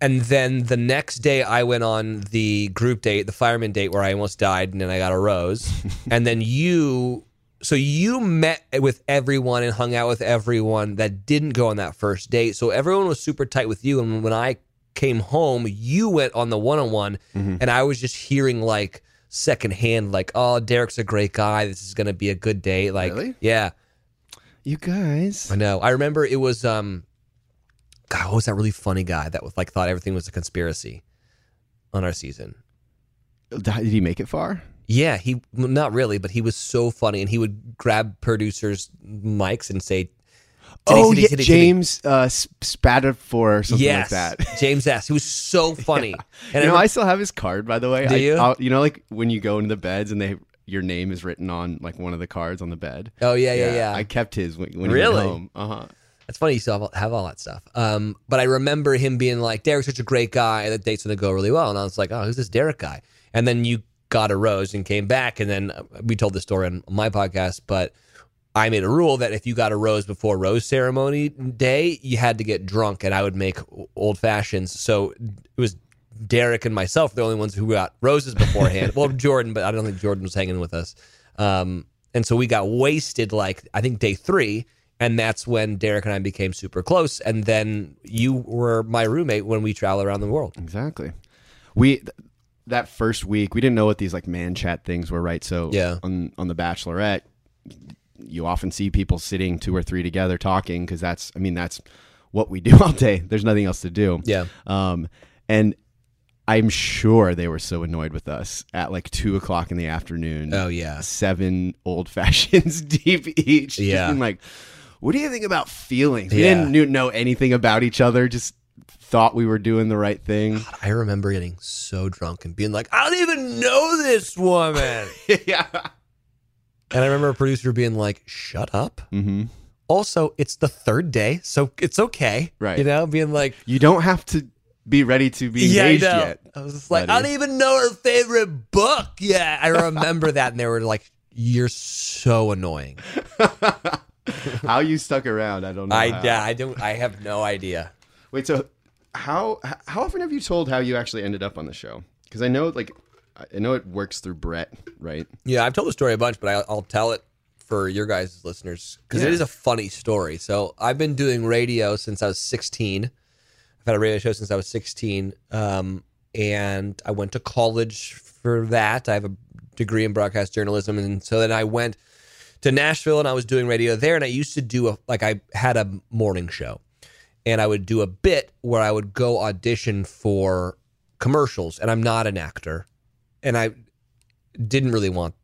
and then the next day, I went on the group date, the fireman date, where I almost died, and then I got a rose. and then you, so you met with everyone and hung out with everyone that didn't go on that first date. So everyone was super tight with you. And when I came home, you went on the one on one, and I was just hearing like secondhand, like, "Oh, Derek's a great guy. This is gonna be a good date." Like, Really? yeah. You guys, I know. I remember it was um God, what was that really funny guy that was like thought everything was a conspiracy on our season? Did he make it far? Yeah, he not really, but he was so funny, and he would grab producers' mics and say, Oh, "Titty, yeah, titty, titty, titty." James uh, Spatafor or something yes, like that. James S. He was so funny, and you know, remember- I still have his card, by the way. Do I, you? I'll- you know, like when you go into the beds and they your name is written on like one of the cards on the bed. oh yeah, yeah, yeah. I kept his when, when Really? he went home. Uh huh. That's funny. You still have, have all that stuff. Um, but I remember him being like, "Derek's such a great guy. That date's gonna go really well." And I was like, "Oh, who's this Derek guy?" And then you got a rose and came back, and then uh, we told the story on my podcast. But I made a rule that if you got a rose before rose ceremony day, you had to get drunk, and I would make old fashions. So it was Derek and myself the only ones who got roses beforehand. well, Jordan, but I don't think Jordan was hanging with us. Um, and so we got wasted like I think day three, and that's when Derek and I became super close. And then you were my roommate when we traveled around the world. Exactly. We that first week we didn't know what these like man chat things were, right? So Yeah. on on the Bachelorette, you often see people sitting two or three together talking because that's I mean that's what we do all day. There's nothing else to do. Yeah. Um, and I'm sure they were so annoyed with us at like two o'clock in the afternoon. Oh, yeah. seven old fashions deep each. Just Yeah. like, what do you think about feelings? We Yeah. didn't know anything about each other. Just thought we were doing the right thing. I remember getting so drunk and being like, I don't even know this woman. yeah. and I remember a producer being like, "Shut up." Mm-hmm. Also, it's the third day, so it's okay, Right. You know, being like, You don't have to be ready to be Yeah, I engaged know. yet. I was just like, buddy. I don't even know her favorite book. Yeah, I remember that, and they were like, "You're so annoying." How you stuck around? I don't know. I how. yeah, I don't. I have no idea. Wait, so how how often have you told how you actually ended up on the show? Because I know, like, I know it works through Brett, right? Yeah, I've told the story a bunch, but I, I'll tell it for your guys' listeners because it Yeah. is a funny story. So I've been doing radio since I was 16. I've had a radio show since I was 16, um, and I went to college for that. I have a degree in broadcast journalism, and so then I went to Nashville and I was doing radio there. And I used to do a like I had a morning show, and I would do a bit where I would go audition for commercials, and I'm not an actor, and I didn't really want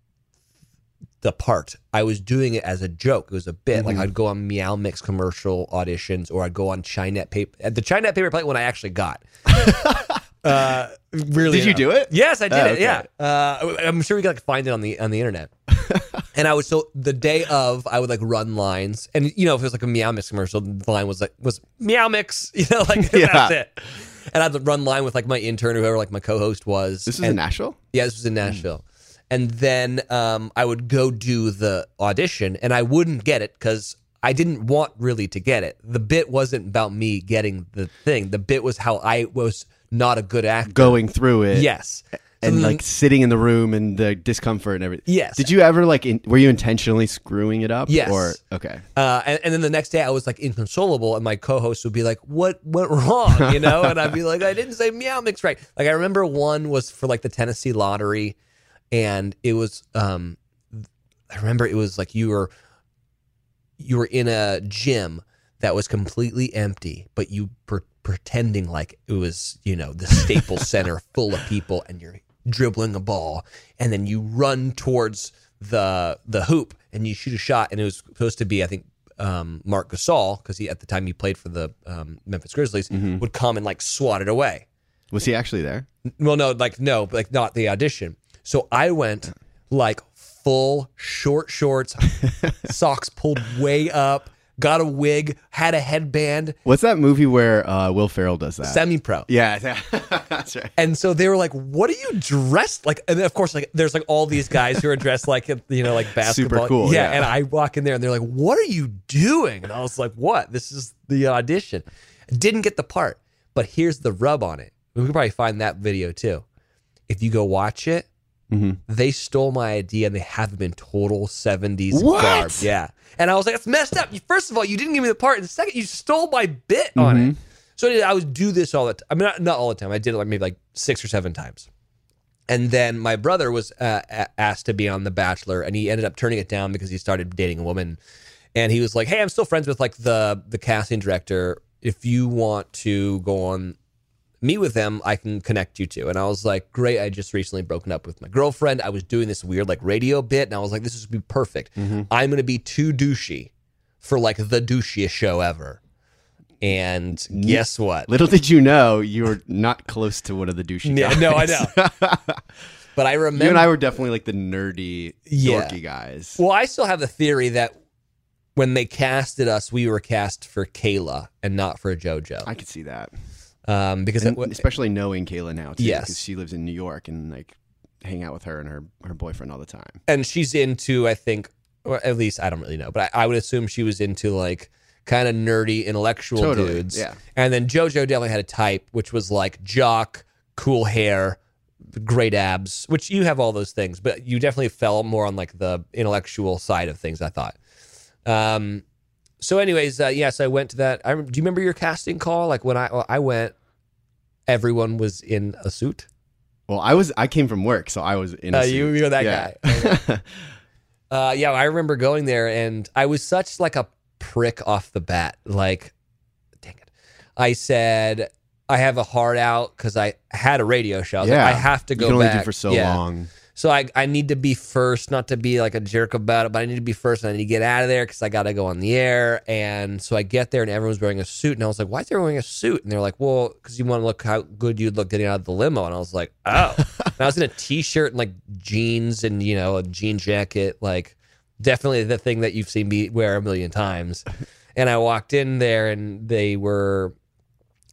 the part. I was doing it as a joke. It was a bit. Like I'd go on Meow Mix commercial auditions, or I'd go on Chinette paper. At the Chinette paper plate, when I actually got. uh, really? Did you do it? Yes, I did Oh, it. Yeah, uh, I'm sure we could like find it on the on the internet. And I would so the day of, I would like run lines, and you know, if it was like a Meow Mix commercial, the line was like was Meow Mix. You know, like Yeah. that's it. And I'd run line with like my intern, or whoever like my co-host was. This was and, in Nashville. yeah, this was in Nashville. And then um, I would go do the audition, and I wouldn't get it because I didn't want really to get it. The bit wasn't about me getting the thing. The bit was how I was not a good actor. Going through it, Yes. And then- like sitting in the room and the discomfort and everything. Yes. Did you ever like? In, were you intentionally screwing it up? Yes. Or okay. Uh, and, and then the next day I was like inconsolable, and my co-host would be like, "What went wrong?" You know, and I'd be like, "I didn't say meow mix right." Like I remember one was for like the Tennessee lottery, and it was um, I remember it was like you were you were in a gym that was completely empty, but you were pretending like it was you know the Staples Center full of people, and you're dribbling a ball, and then you run towards the the hoop and you shoot a shot, and it was supposed to be I think um, Marc Gasol because he at the time he played for the um, Memphis Grizzlies would come and like swat it away. Was he actually there? Well, no, like no, like not the audition. So I went like full short shorts, socks pulled way up, got a wig, had a headband, What's that movie where uh, Will Ferrell does that? semi pro. yeah, that's right. And so they were like, "What are you dressed like?" And of course, like there's like all these guys who are dressed like you know, like basketball. Super cool, Yeah, yeah. And I walk in there and they're like, "What are you doing?" And I was like, "What? This is the audition." Didn't get the part, but here's the rub on it. We could probably find that video too. If you go watch it, Mm-hmm. they stole my idea and they have them in total 70s What? garb. Yeah. And I was like, that's messed up. First of all, you didn't give me the part. And second, you stole my bit on Mm-hmm. it. So I would do this all the time. I mean, not, not all the time. I did it like maybe like six or seven times. And then my brother was uh, asked to be on The Bachelor, and he ended up turning it down because he started dating a woman. And he was like, "Hey, I'm still friends with like the the casting director if you want to go on meet with them, I can connect you to. And I was like, great. I just recently broken up with my girlfriend. I was doing this weird like radio bit, and I was like, this is gonna be perfect. Mm-hmm. I'm gonna be too douchey for like the douchiest show ever. And guess what? Little did you know you were not close to one of the douchey Yeah, guys. no, I know. But I remember you and I were definitely like the nerdy, Yeah. dorky guys. Well, I still have the theory that when they casted us, we were cast for Kayla and not for JoJo. I could see that, Um, because it, especially knowing Kayla now too, Yes. because she lives in New York and like hang out with her and her her boyfriend all the time. and she's into, I think, or at least I don't really know, but I, I would assume she was into like kind of nerdy intellectual Totally, dudes. yeah. And then JoJo definitely had a type, which was like jock, cool hair, great abs, which you have all those things, but you definitely fell more on like the intellectual side of things. I thought. Um. So, anyways, uh, yes, I went to that. I, do you remember your casting call? Like when I well, I went, everyone was in a suit. Well, I was I came from work, so I was in. A Uh, suit. you- you're that guy. Uh, yeah, I remember going there, and I was such like a prick off the bat. Like, dang it, I said I have a heart out because I had a radio show. I was like, yeah, I have to You go can only back do for so Yeah. long. So I I need to be first, not to be like a jerk about it, but I need to be first. And I need to get out of there because I got to go on the air. And so I get there, and everyone's wearing a suit, and I was like, "Why is everyone wearing a suit?" And they're like, "Well, because you want to look how good you'd look getting out of the limo." And I was like, "Oh." and I was in a t-shirt and like jeans and you know a jean jacket, like definitely the thing that you've seen me wear a million times. And I walked in there, and they were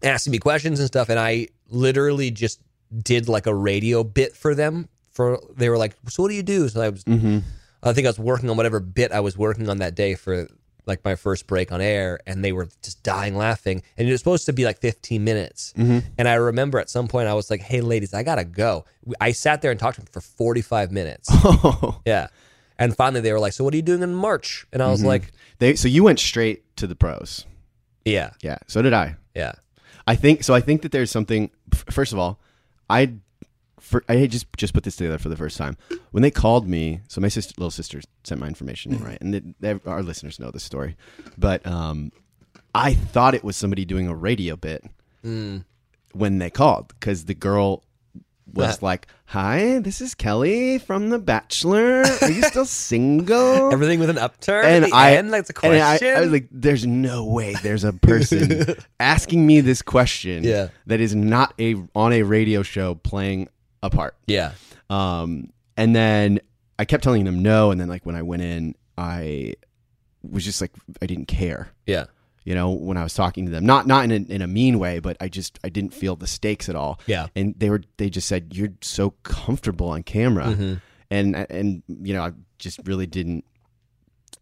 asking me questions and stuff, and I literally just did like a radio bit for them. For they were like, "So what do you do?" So I was, Mm-hmm. I think I was working on whatever bit I was working on that day for like my first break on air, and they were just dying laughing. And it was supposed to be like 15 minutes. Mm-hmm. And I remember at some point I was like, "Hey, ladies, I gotta go." I sat there and talked to them for 45 minutes. Oh, yeah. And finally, they were like, "So what are you doing in March?" And I was Mhm. like, they so you went straight to the pros. "Yeah, Yeah, so did I. yeah, I think so. I think that there's something. f- First of all, I for, I just just put this together for the first time when they called me. So my sister, little sister, sent my information in, right, and they, they, our listeners know this story, but um, I thought it was somebody doing a radio bit Mm. when they called because the girl was That- like, "Hi, this is Kelly from The Bachelor. Are you still single?" everything with an upturn and at the I, end, like the and I- question." I, was like, "There's no way there's a person asking me this question Yeah. that is not a on a radio show playing a part." yeah, Um, and then I kept telling them no, and then like when I went in, I was just like, I didn't care. yeah, You know, when I was talking to them, not not in a, in a mean way, but I just I didn't feel the stakes at all. yeah. And they were they just said you're so comfortable on camera Mhm. and and you know I just really didn't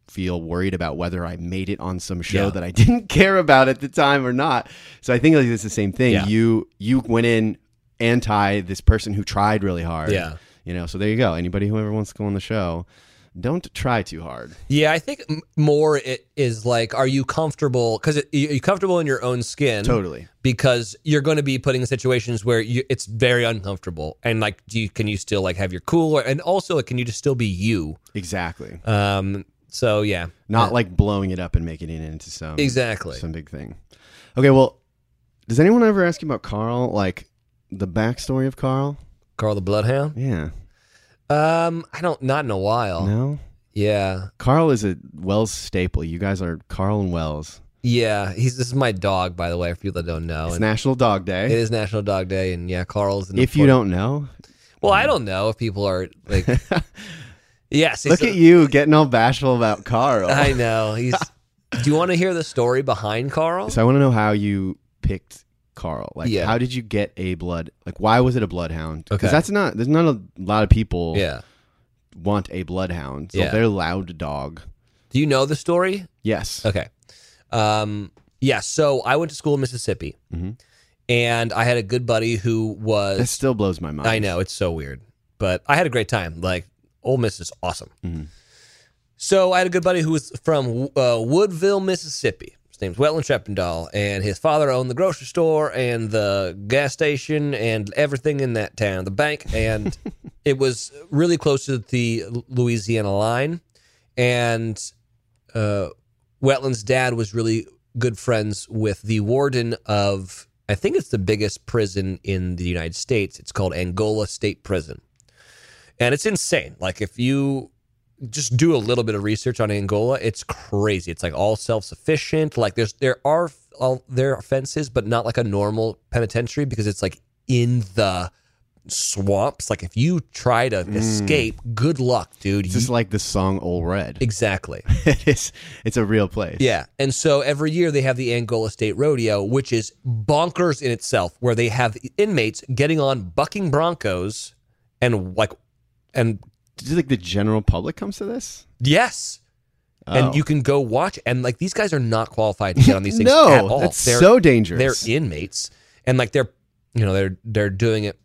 feel worried about whether I made it on some show Yeah. that I didn't care about at the time or not. So I think like it's the same thing. Yeah. You you went in anti this person who tried really hard. Yeah. You know, so there you go. Anybody who ever wants to go on the show, don't try too hard. Yeah, I think more it is like, are you comfortable? Because are you comfortable in your own skin? Totally. Because you're going to be putting in situations where you, it's very uncomfortable, and like, do you can you still like have your cool, or, and also like, can you just still be you? Exactly. Um. So yeah, Not like blowing it up and making it into some exactly. some big thing. Okay, well, does anyone ever ask you about Carl? Like the backstory of Carl? Carl the Bloodhound. Yeah. Um, I don't not in a while. No. Yeah, Carl is a Wells staple. You guys are Carl and Wells. yeah. He's this is my dog, by the way. For people that don't know, It's And National Dog Day. It is National Dog Day, and yeah, Carl's. An If you don't know, well, I don't know if people are like. yes, look he's- at you getting all bashful about Carl. I know. He's. Do you want to hear the story behind Carl? so I want to know how you picked Carl. Like, Yeah. how did you get a blood? Like, why was it a bloodhound? Because Okay. that's not. There's not a lot of people yeah. want a bloodhound. So Yeah. they're loud dog. Do you know the story? Yes. Okay. Um. Yeah. So I went to school in Mississippi, Mhm. and I had a good buddy who was. That still blows my mind. I know it's so weird, but I had a great time. Like Ole Miss is awesome. Mhm. So I had a good buddy who was from uh, Woodville, Mississippi. His name's Wetland Sheppendahl, and his father owned the grocery store and the gas station and everything in that town, the bank, and it was really close to the Louisiana line. And uh, Wetland's dad was really good friends with the warden of I think it's the biggest prison in the United States. It's called Angola State Prison. And it's insane. Like if you just do a little bit of research on Angola, it's crazy. It's like all self-sufficient. Like there's there are all there are fences, but not like a normal penitentiary because it's like in the swamps. Like if you try to mm. escape, good luck, dude. It's You- just like the song "Old Red." exactly. it's it's a real place. Yeah. And so every year they have the Angola State Rodeo, which is bonkers in itself, where they have inmates getting on bucking broncos and like, and Do you think the general public comes to this? yes. Oh. And you can go watch, and like these guys are not qualified to get on these things No, at all. that's so dangerous. They're inmates, and like they're, you know, they're they're doing it.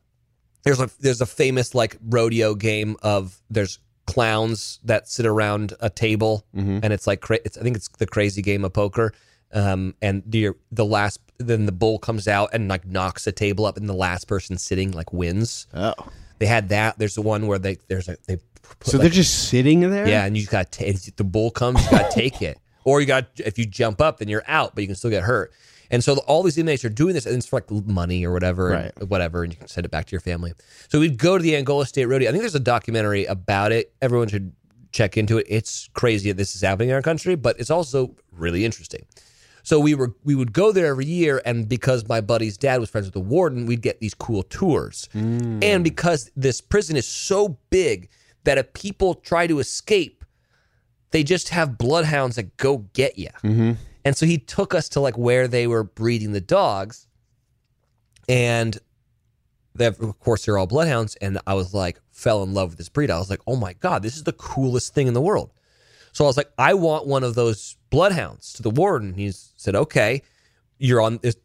There's a there's a famous like rodeo game of there's clowns that sit around a table, Mm-hmm. and it's like cra- it's I think it's the crazy game of poker. Um, and the the last then the bull comes out and like knocks a table up, and the last person sitting like wins. Oh, They had that. There's the one where they there's a they so like, they're just sitting there. yeah, and you got to the bull comes, you got to take it, or you got if you jump up, then you're out, but you can still get hurt. And so all these inmates are doing this, and it's for like money or whatever, and whatever, and you can send it back to your family. So we'd go to the Angola State Rodeo. I think there's a documentary about it. Everyone should check into it. It's crazy that this is happening in our country, but it's also really interesting. So we were we would go there every year, and because my buddy's dad was friends with the warden, we'd get these cool tours. Mm. And because this prison is so big that if people try to escape, they just have bloodhounds that go get you. Mm-hmm. And so he took us to like where they were breeding the dogs, and they have, of course they're all bloodhounds. And I was like, fell in love with this breed. I was like, oh my god, this is the coolest thing in the world. So I was like, I want one of those bloodhounds to the warden. He said, okay, you're on this.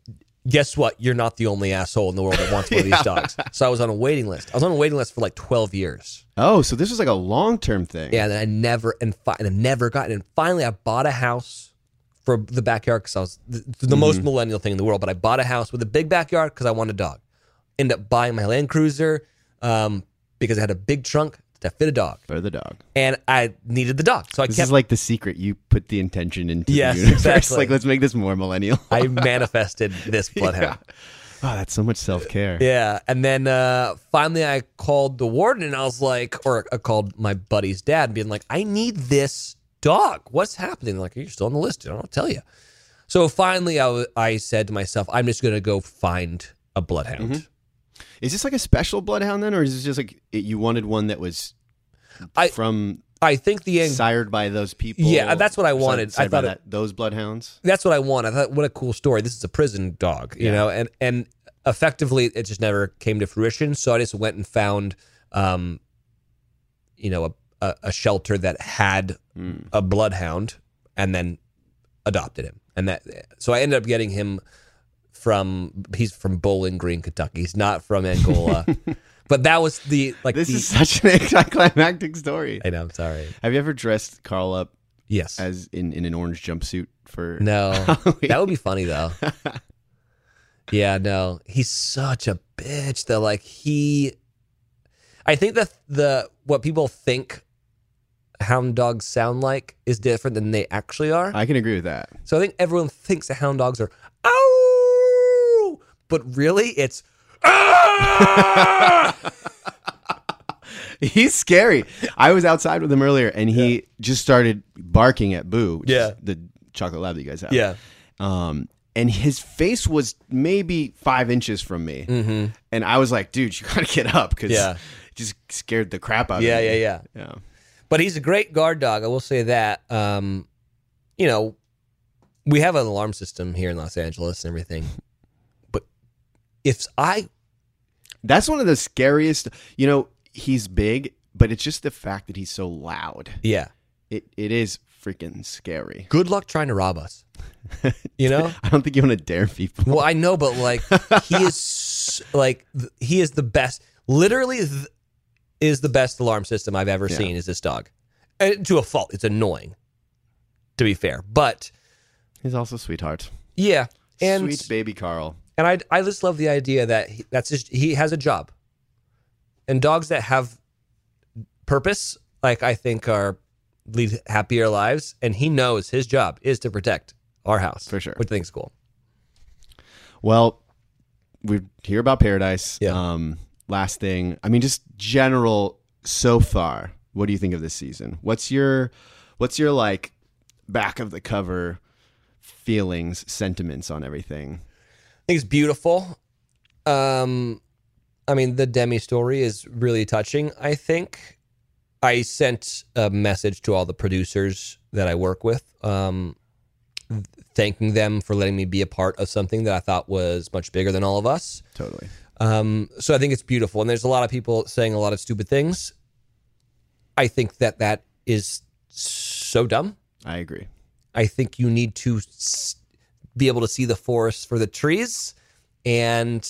Guess what? You're not the only asshole in the world that wants one of these dogs. So I was on a waiting list. I was on a waiting list for like 12 years. Oh, so this was like a long term thing. Yeah, and I never and, fi- and I never got it. And finally, I bought a house for the backyard because I was the, the most millennial thing in the world. But I bought a house with a big backyard because I wanted a dog. Ended up buying my Land Cruiser um, because I had a big trunk that fit a dog, for the dog. and I needed the dog. So I This kept is like the secret. You put the intention into Yes, the universe. exactly. Like, let's make this more millennial. I manifested this bloodhound. Wow, that's so much self care. Yeah. And then uh, finally I called the warden and I was like, or I called my buddy's dad being like, I need this dog. What's happening? They're like, you're still on the list. I don't tell you. So finally I, w- I said to myself, I'm just going to go find a bloodhound. Is this like a special bloodhound then, or is this just like it, you wanted one that was I- from I think the, sired by those people? Yeah, that's what I wanted. I sired by thought it- that, those bloodhounds. that's what I want. I thought, what a cool story. This is a prison dog, you Yeah. know, and and effectively, it just never came to fruition. So I just went and found, um, you know, a a, a shelter that had Hmm. a bloodhound, and then adopted him. And that, so I ended up getting him from. He's from Bowling Green, Kentucky. He's not from Angola, but that was the like This the. is such an anticlimactic story. I know. I'm sorry. Have you ever dressed Carl up Yes. as in, in an orange jumpsuit for? No, Halloween? that would be funny though. yeah, no, he's such a bitch. Though, like he, I think that the what people think hound dogs sound like is different than they actually are. I can agree with that. so I think everyone thinks that hound dogs are oh, but really it's ah! He's scary. I was outside with him earlier, and he just started barking at Boo, which Yeah. the chocolate lab that you guys have. yeah. Um, and his face was maybe five inches from me, Mm-hmm. and I was like, "Dude, you gotta get up," because Yeah. just scared the crap out Yeah, of me. yeah, yeah. yeah. But he's a great guard dog. I will say that. Um, you know, we have an alarm system here in Los Angeles and everything. If I, That's one of the scariest. You know, he's big, but it's just the fact that he's so loud. yeah, It it is freaking scary. good luck trying to rob us. You know. I don't think you want to dare people. Well, I know, but like he is like he is the best. Literally, th- is the best alarm system I've ever Yeah. seen. Is this dog? And to a fault. It's annoying. To be fair, but He's also a sweetheart. yeah, and Sweet baby Carl. And I I just love the idea that he, that's just he has a job, and dogs that have purpose, like I think, are lead happier lives, and he knows his job is to protect our house For sure. which I think is cool. Well, we hear about Paradise. Yeah. Um, last thing, I mean, just general so far. What do you think of this season? What's your, what's your like back of the cover feelings, sentiments on everything? I think it's beautiful. Um, I mean, the Demi story is really touching. I think I sent a message to all the producers that I work with, um, thanking them for letting me be a part of something that I thought was much bigger than all of us. Totally. Um, so I think it's beautiful, and there's a lot of people saying a lot of stupid things. I think that that is so dumb. I agree. I think you need to s- be able to see the forest for the trees. And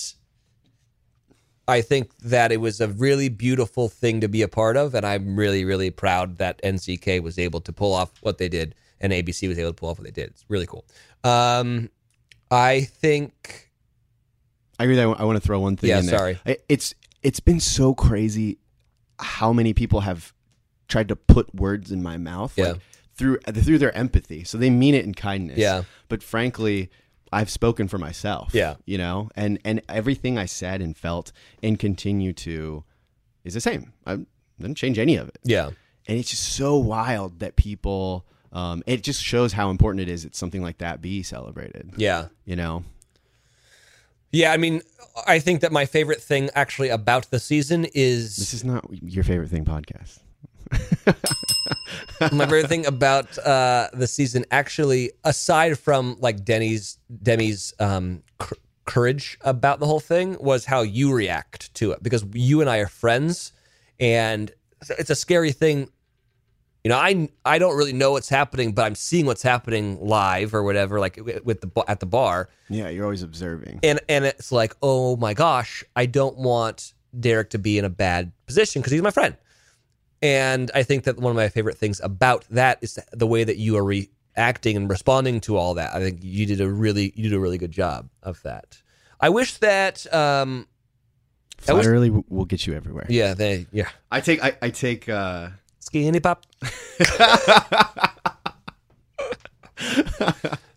I think that it was a really beautiful thing to be a part of. And I'm really, really proud that NCK was able to pull off what they did and ABC was able to pull off what they did. It's really cool. Um, I think, I agree. That I want to throw one thing. Yeah, in there. sorry. It's it's been so crazy how many people have tried to put words in my mouth. Yeah. Like, through through their empathy, so they mean it in kindness. Yeah. But frankly, I've spoken for myself. Yeah. You know, and and everything I said and felt and continue to is the same. I didn't change any of it. yeah, And it's just so wild that people. Um, it just shows how important it is that something like that be celebrated. yeah. You know. Yeah, I mean, I think that my favorite thing actually about the season is This is not your favorite thing podcast. My favorite thing about uh, the season, actually, aside from like Denny's Demi's um, cr- courage about the whole thing, was how you react to it because you and I are friends, and it's a scary thing. You know, I I don't really know what's happening, but I'm seeing what's happening live or whatever, like with the at the bar, Yeah, you're always observing. and and it's like, oh my gosh, I don't want Derek to be in a bad position because he's my friend. And I think that one of my favorite things about that is the way that you are reacting and responding to all that. I think you did a really you did a really good job of that. I wish that um I wish- Flattery will will get you everywhere. yeah, they yeah. I take I, I take uh SkinnyPop.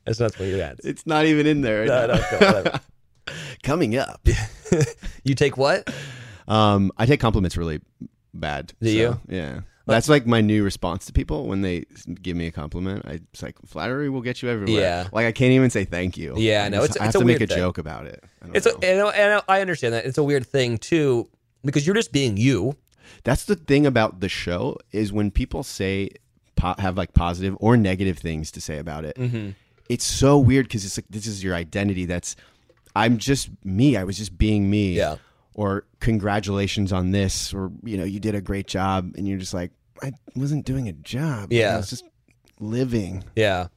That's not what you had. it's not even in there. No, no, go, whatever. Coming up. You take what? Um I take compliments really bad. Do you? Yeah. That's like my new response to people when they give me a compliment. I it's like flattery will get you everywhere. Yeah. Like I can't even say thank you. Yeah, I know. It's- I have it's a to make a thing. joke about it. It's a, and, I- and I understand that. It's a weird thing too because you're just being you. That's the thing about the show is when people say po- have like positive or negative things to say about it. Mm-hmm. It's so weird because it's like this is your identity. That's I'm just me. I was just being me. Yeah. Or congratulations on this, or you know, you did a great job, and you're just like, I wasn't doing a job. Yeah. I was just living. Yeah,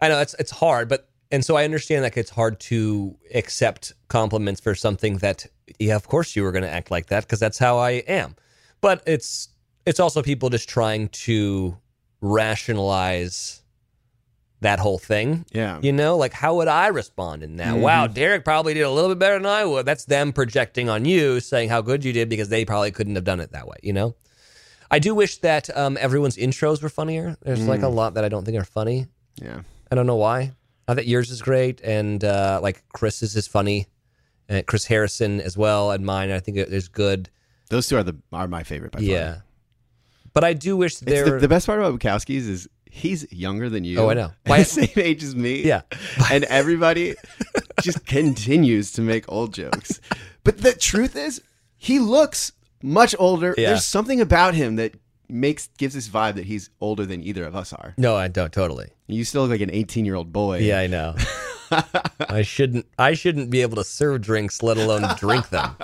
I know it's it's hard, but and so I understand that it's hard to accept compliments for something that yeah, of course you were going to act like that because that's how I am. But it's it's also people just trying to rationalize that whole thing. Yeah. You know, like how would I respond in that? Wow, Derek probably did a little bit better than I would. That's them projecting on you, saying how good you did because they probably couldn't have done it that way. You know, I do wish that um, everyone's intros were funnier. There's like a lot that I don't think are funny. Yeah. I don't know why. I think yours is great, and uh, like Chris's is funny, and Chris Harrison as well, and mine I think is good. Those two are the are my favorite by far. Yeah, but I do wish there. the, the best part about Bukowski's is he's younger than you. Oh, I know. The same age as me. Yeah. and everybody just continues to make old jokes. But the truth is, he looks much older. Yeah. There's something about him that makes gives this vibe that he's older than either of us are. no, I don't totally. You still look like an 18 year old boy. Yeah, I know. I shouldn't. I shouldn't be able to serve drinks, let alone drink them.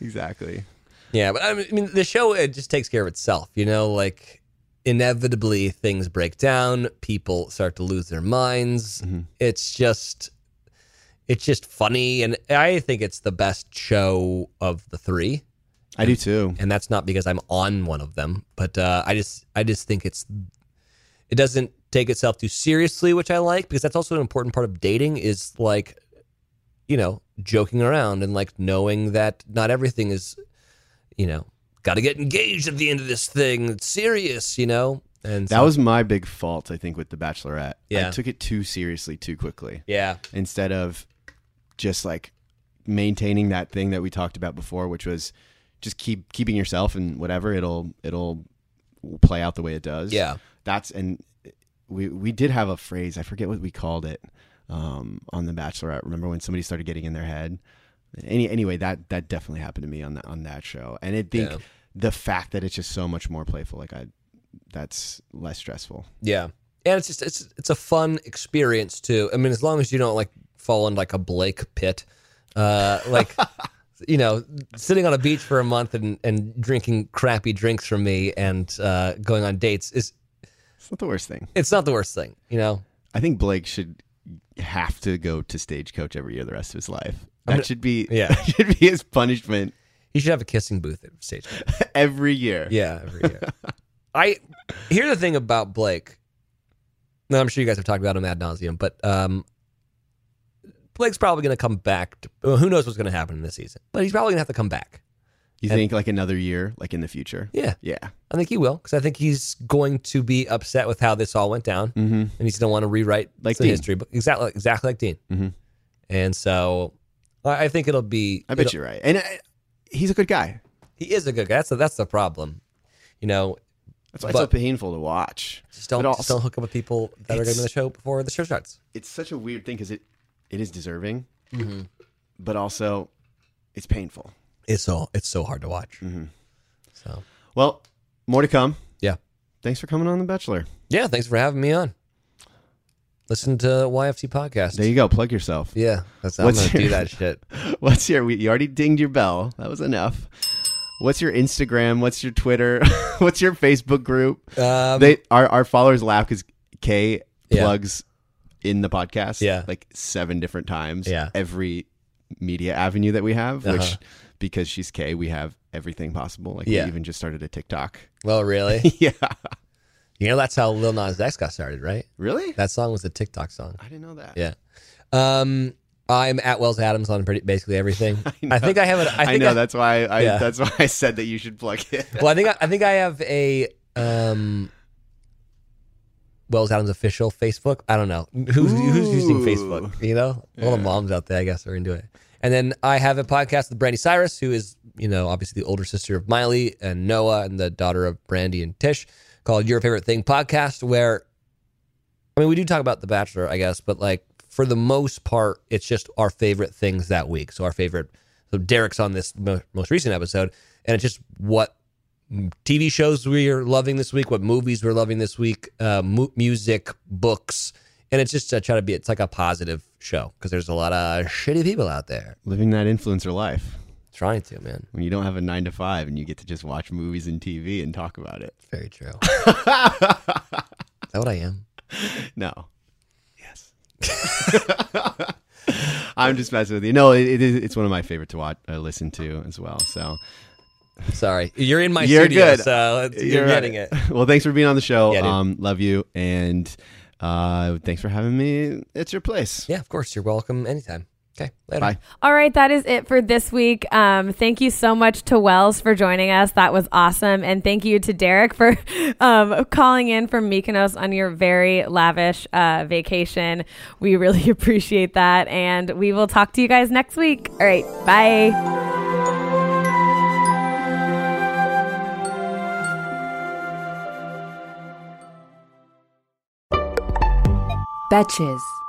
exactly. Yeah, but I mean, the show it just takes care of itself. You know, like inevitably things break down, people start to lose their minds. It's just, it's just funny, and I think it's the best show of the three. I do too. And that's not because I'm on one of them, but uh, I just, I just think it's, it doesn't take itself too seriously, which I like because that's also an important part of dating. Is like, you know, joking around and like knowing that not everything is you know, got to get engaged at the end of this thing. It's serious, you know. And That so- was my big fault, I think, with The Bachelorette. Yeah. I took it too seriously too quickly yeah, instead of just like maintaining that thing that we talked about before, which was just keep keeping yourself and whatever it'll it'll play out the way it does. yeah, that's and we we did have a phrase. I forget what we called it um, on The Bachelorette. Remember when somebody started getting in their head? Any anyway, that that definitely happened to me on that on that show, and I think Yeah. The fact that it's just so much more playful, like I, that's less stressful. yeah. And it's just it's it's a fun experience too. I mean, as long as you don't like fall in like a Blake pit, uh, like. You know, sitting on a beach for a month and, and drinking crappy drinks from me and uh, going on dates is It's not the worst thing. it's not the worst thing. You know, I think Blake should have to go to Stagecoach every year the rest of his life. That gonna- should be yeah. that should be his punishment he should have a kissing booth at stage. every year. Yeah, every year. I here's the thing about Blake. And I'm sure you guys have talked about him ad nauseum, but um, Blake's probably going to come back. To, well, who knows what's going to happen in this season? But he's probably going to have to come back. You And- think like another year, like in the future? Yeah, Yeah. I think he will because I think he's going to be upset with how this all went down, Mm-hmm. and he's going to want to rewrite Like the Dean. history, but exactly, exactly like Dean. Mhm. And so, I I think it'll be. I bet you're right. And uh, he's a good guy. he is a good guy. That's the, that's the problem. You know, That's why it's so painful to watch. just don't But just don't hook up with people that are going to be the show before the show starts. It's such a weird thing because it it is deserving, Mm-hmm. but also it's painful. It's so it's so hard to watch. Mm-hmm. So Well, more to come. Yeah. Thanks for coming on The Bachelor. yeah, thanks for having me on. Listen to YFT podcast. There you go. Plug yourself. yeah, that's I'm What's gonna do that shit. What's your? We, you already dinged your bell. That was enough. What's your Instagram? What's your Twitter? What's your Facebook group? Um, they our our followers laugh because Kay Yeah. plugs in the podcast. Yeah. like seven different times. Yeah. every media avenue that we have. Which Uh-huh. because she's Kay, we have everything possible. Like Yeah. we even just started a TikTok. well, really? yeah, you know that's how Lil Nas X got started, right? really? That song was a TikTok song. I didn't know that. Yeah. Um, I'm at Wells Adams on pretty basically everything. I, think I have an. I, I, know that's why I Yeah. that's why I said that you should plug it. Well, I think I, I think I have a um. Wells Adams official Facebook. I don't know who's who's using Facebook. You know, all the moms out there, I guess, are into it. And then I have a podcast with Brandi Cyrus, who is you know obviously the older sister of Miley and Noah, and the daughter of Brandy and Tish, called Your Favorite Thing podcast. Where, I mean, we do talk about The Bachelor, I guess, but like for the most part, it's just our favorite things that week. So our favorite. So Derek's on this mo- most recent episode, and it's just what TV shows we're loving this week, what movies we're loving this week, uh, mu- music, books, and it's just to try to be. It's like a positive show because there's a lot of shitty people out there Living that influencer life trying to. Man, when you don't have a nine to five and you get to just watch movies and TV and talk about it. very true. Is that what I am? No. Yes. I'm just messing with you. No, it, it is. It's one of my favorite to watch, uh, listen to as well. So Sorry, you're in my You're studio, good. so it's- you're, right. getting it. Well, thanks for being on the show. Yeah, um, love you, and uh, thanks for having me. It's your place. Yeah, of course. You're welcome anytime. Okay, later. Bye. All right, that is it for this week. Um, thank you so much to Wells for joining us. That was awesome. And thank you to Derek for um, calling in from Mykonos on your very lavish uh, vacation. We really appreciate that. And we will talk to you guys next week. All right, bye. Betches.